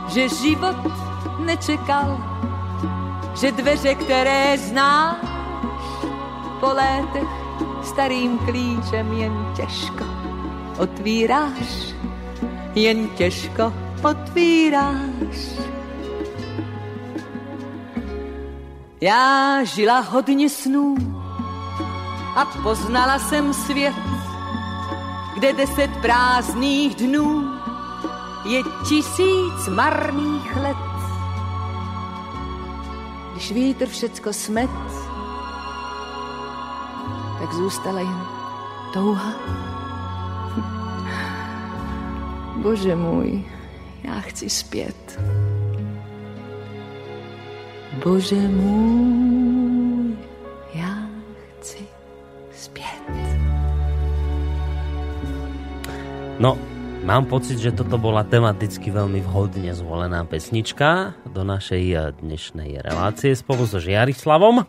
že život nečekal, že dveře, které znáš, po létech starým klíčem jen těžko otvíráš, jen těžko otvíráš. Já žila hodně snů a poznala jsem svět, kde deset prázdných dnů je tisíc marných let. Když vítr všecko smet, tak zůstala jen touha. Bože můj, já chci zpět. Bože můj, já chci zpět. No, mám pocit, že toto bola tematicky veľmi vhodne zvolená pesnička do našej eh, dnešnej relácie spolu so Žiarislavom.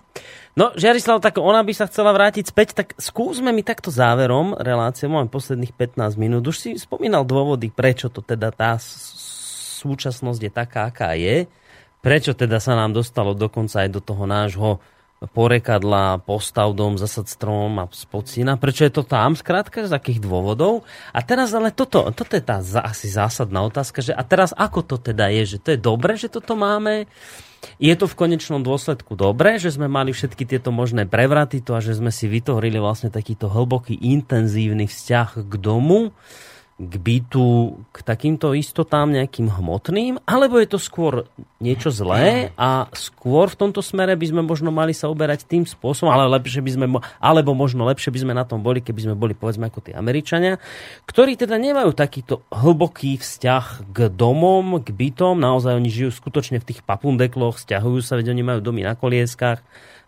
No, Žiarislav, tak ona by sa chcela vrátiť späť, tak skúsme mi takto záverom relácie, máme posledných 15 minút. Už si spomínal dôvody, prečo to teda tá súčasnosť je taká, aká je. Prečo teda sa nám dostalo dokonca aj do toho nášho porekadla, postav dom, zasad strom a spocina. Prečo je to tam, skrátka, z akých dôvodov? A teraz ale toto, toto je tá asi zásadná otázka, že a teraz ako to teda je, že to je dobré, že toto máme? Je to v konečnom dôsledku dobré, že sme mali všetky tieto možné prevraty to a že sme si vytvorili vlastne takýto hlboký, intenzívny vzťah k domu? K bytu, k takýmto istotám nejakým hmotným, alebo je to skôr niečo zlé a skôr v tomto smere by sme možno mali sa uberať tým spôsobom, ale lepšie by sme, alebo možno lepšie by sme na tom boli, keby sme boli povedzme ako tí Američania, ktorí teda nemajú takýto hlboký vzťah k domom, k bytom, naozaj oni žijú skutočne v tých papundekloch, stiahujú sa, veď oni majú domy na kolieskách,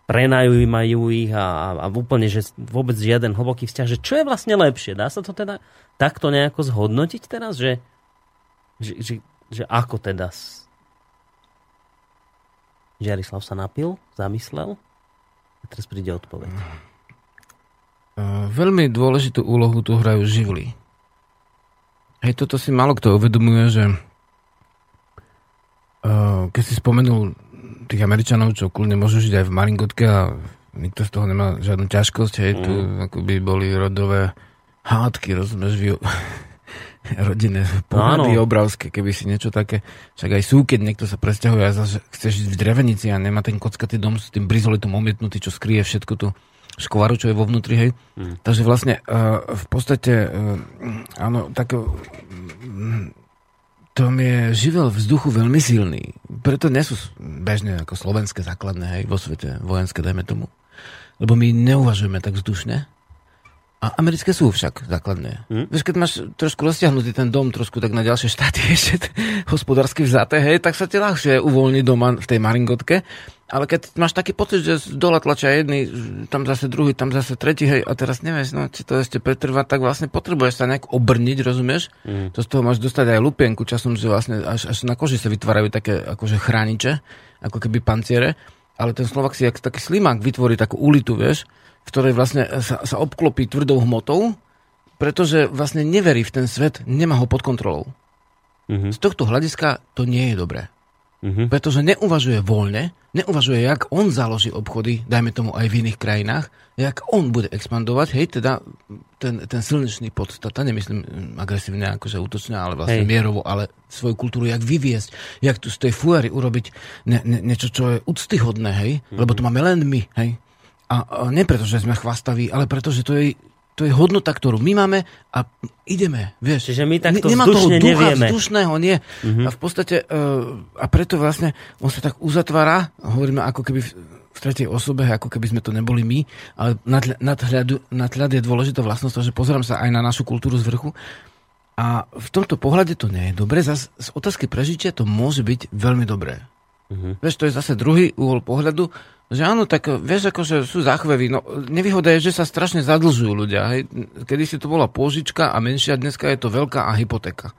prenajímajú ich a, a úplne, že vôbec žiaden hlboký vzťah, že čo je vlastne lepšie? Dá sa to teda takto nejako zhodnotiť teraz, že, že, že, že ako teda Žiarislav sa napil, zamyslel a teraz príde odpoveď. Veľmi dôležitú úlohu tu hrajú živly. Hej, toto si málo kto uvedomuje, že keď si spomenul tých Američanov, čo kľudne môžu žiť aj v Maringotke a nikto z toho nemá žiadnu ťažkosť, hej, mm. tu akoby boli rodové hádky, rozumieš, vy, rodinné pohľady no, obrovské, keby si niečo také, však aj sú, keď niekto sa presťahuje a zase chce žiť v drevenici a nemá ten kockatý dom s tým brizolitom omietnutý, čo skrie všetko tu škvaru, čo je vo vnútri, hej. Mm. Takže vlastne uh, v podstate, uh, áno, tak uh, tom je živel vzduchu veľmi silný. Preto nie sú bežne ako slovenské základné, hej, vo svete vojenské, dajme tomu. Lebo my neuvažujeme tak vzdušne. A americké sú však základné. Hmm? Vieš, keď máš trošku rozťahnutý ten dom, trošku tak na ďalšie štáty ešte hospodársky vzaté, hej, tak sa ti ľahšie uvoľní doma v tej maringotke. Ale keď máš taký pocit, že z dola tlačia jedný, tam zase druhý, tam zase tretí, hej, a teraz nevieš, no, či to ešte pretrvá, tak vlastne potrebuješ sa nejak obrniť, rozumieš? Mm. To z toho máš dostať aj lupienku časom, že vlastne až, až na koži sa vytvárajú také akože chrániče, ako keby panciere, ale ten Slovak si jak taký slimák vytvorí takú ulitu, vieš, v ktorej vlastne sa, sa obklopí tvrdou hmotou, pretože vlastne neverí v ten svet, nemá ho pod kontrolou. Mm-hmm. Z tohto hľadiska to nie je dobré. Mm-hmm. Pretože neuvažuje voľne, neuvažuje, jak on založí obchody, dajme tomu aj v iných krajinách, jak on bude expandovať, hej, teda ten, ten slnečný podstata, nemyslím agresívne, akože útočne, ale vlastne hej. mierovo, ale svoju kultúru, jak vyviesť, jak tu z tej fuary urobiť ne, ne, niečo, čo je úctyhodné, hej, mm-hmm. lebo to máme len my, hej. A, a nie preto, že sme chvastaví, ale preto, že to je to je hodnota, ktorú my máme a ideme, vieš. Čiže my takto Nemá toho ducha nevieme. vzdušného, nie. Uh-huh. A v podstate, uh, a preto vlastne on sa tak uzatvára, hovoríme ako keby v, v tretej osobe, ako keby sme to neboli my, ale nadhľad, nadhľad je dôležitá vlastnosť, že pozerám sa aj na našu kultúru z vrchu. A v tomto pohľade to nie je dobre. Zas z otázky prežitia to môže byť veľmi dobré. Uh-huh. Vieš, to je zase druhý úhol pohľadu, že áno, tak vieš, akože sú záchvevy. No, nevýhoda je, že sa strašne zadlžujú ľudia. Hej. Kedy si to bola pôžička a menšia, dneska je to veľká a hypotéka.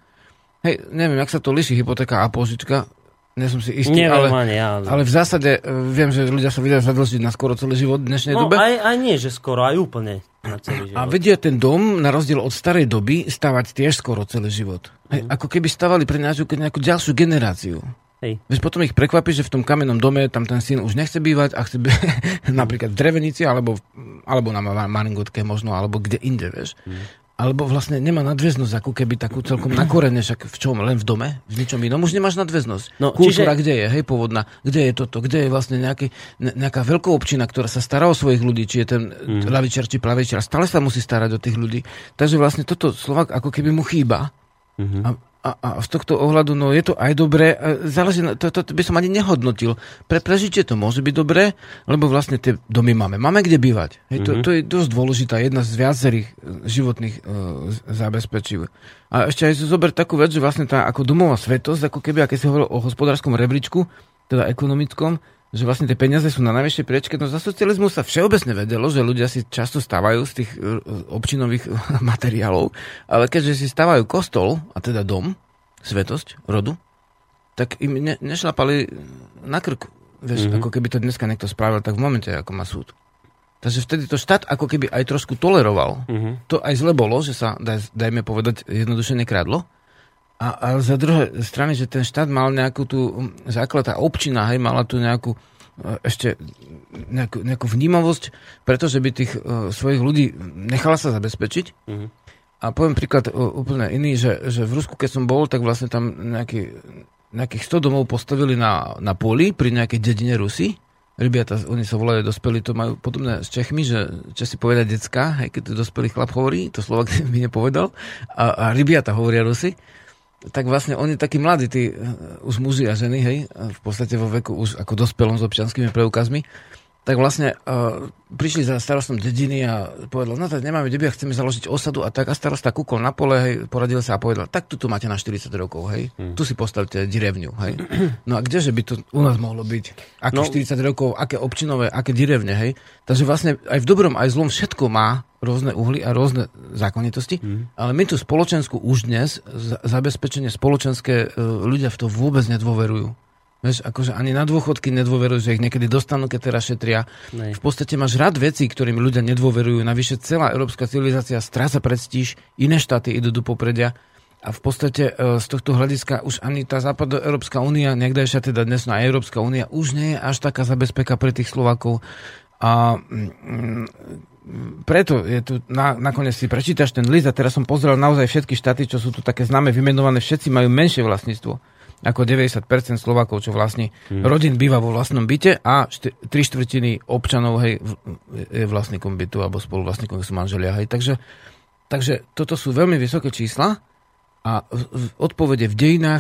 Hej, neviem, jak sa to liší hypotéka a pôžička. Nie som si istý, neviem, ale, ani, ale... ale v zásade e, viem, že ľudia sa vedia zadlžiť na skoro celý život v dnešnej no, dobe. Aj, aj nie, že skoro, aj úplne na celý život. A vedia ten dom, na rozdiel od starej doby, stavať tiež skoro celý život. Hej, mm. Ako keby stavali pre nejakú, nejakú ďalšiu generáciu. Hej. Vieš, potom ich prekvapí, že v tom kamennom dome tam ten syn už nechce bývať a chce by, napríklad v Drevenici alebo, alebo na Maringotke možno, alebo kde inde, vieš. Mm. Alebo vlastne nemá nadväznosť, ako keby takú celkom na korene, však v čom? Len v dome? V ničom inom? Už nemáš nadväznosť. No, Kultúra čiže... kde je, hej, pôvodná? Kde je toto? Kde je vlastne nejaký, nejaká občina, ktorá sa stará o svojich ľudí, či je ten mm. lavičar, či pravičar. Stále sa musí starať o tých ľudí. Takže vlastne toto Slovak ako keby mu chýba. Mm-hmm. A, a, a z tohto ohľadu, no je to aj dobré, záleží, to, to, to by som ani nehodnotil. Pre prežitie to môže byť dobré, lebo vlastne tie domy máme. Máme kde bývať. Hej, to, mm-hmm. to je dosť dôležitá, jedna z viacerých e, životných uh, zabezpečív. A ešte aj zober takú vec, že vlastne tá ako domová svetosť, ako keby, aké si hovoril o hospodárskom rebríčku, teda ekonomickom, že vlastne tie peniaze sú na najvyššej priečke. No za socializmu sa všeobecne vedelo, že ľudia si často stávajú z tých e, občinových materiálov, ale keďže si stávajú kostol, a teda dom, svetosť, rodu, tak im ne, nešlapali na krk. Vieš, mm-hmm. ako keby to dneska niekto spravil, tak v momente, ako má súd. Takže vtedy to štát ako keby aj trošku toleroval. Mm-hmm. To aj zle bolo, že sa, daj, dajme povedať, jednoduše nekradlo. A, a za druhé strany, že ten štát mal nejakú tú základ, tá občina, hej, mala tu nejakú e, ešte nejakú, nejakú vnímavosť, pretože by tých uh, svojich ľudí nechala sa zabezpečiť. Mm-hmm. A poviem príklad uh, úplne iný, že, že v Rusku, keď som bol, tak vlastne tam nejaký, nejakých 100 domov postavili na, na poli pri nejakej dedine Rusy. rybiata, oni sa volajú dospelí, to majú podobné s Čechmi, že Česi povedia decka, hej, keď to dospelý chlap hovorí, to Slovak mi nepovedal, a, a rybiata hovoria Rusy, tak vlastne oni takí mladí, tí uh, už muži a ženy, hej, v podstate vo veku už ako dospelom s občanskými preukazmi, tak vlastne uh, prišli za starostom dediny a povedal, no tak nemáme debia, chceme založiť osadu a tak a starosta kúkol na pole, hej, poradil sa a povedal, tak tu, tu máte na 40 rokov, hej, hmm. tu si postavte direvňu, hej. No a kdeže by to u nás mohlo byť? Aké no. 40 rokov, aké občinové, aké direvne, hej. Takže vlastne aj v dobrom, aj v zlom všetko má rôzne uhly a rôzne zákonitosti, hmm. ale my tu spoločensku už dnes, zabezpečenie spoločenské, uh, ľudia v to vôbec nedôverujú. Vieš, akože ani na dôchodky nedôverujú, že ich niekedy dostanú, keď teraz šetria. Nej. V podstate máš rad vecí, ktorým ľudia nedôverujú. Navyše celá európska civilizácia stráca prestíž, iné štáty idú do popredia. A v podstate e, z tohto hľadiska už ani tá Európska únia, niekdajšia teda dnes na Európska únia, už nie je až taká zabezpeka pre tých Slovakov. A mm, preto je tu, na, nakoniec si prečítaš ten list a teraz som pozrel naozaj všetky štáty, čo sú tu také známe, vymenované, všetci majú menšie vlastníctvo ako 90% Slovakov, čo vlastne hmm. rodín býva vo vlastnom byte a tri štvrtiny občanov hej, je vlastníkom bytu alebo spoluvlastníkom sú manželia. Hej. Takže, takže toto sú veľmi vysoké čísla a v odpovede v dejinách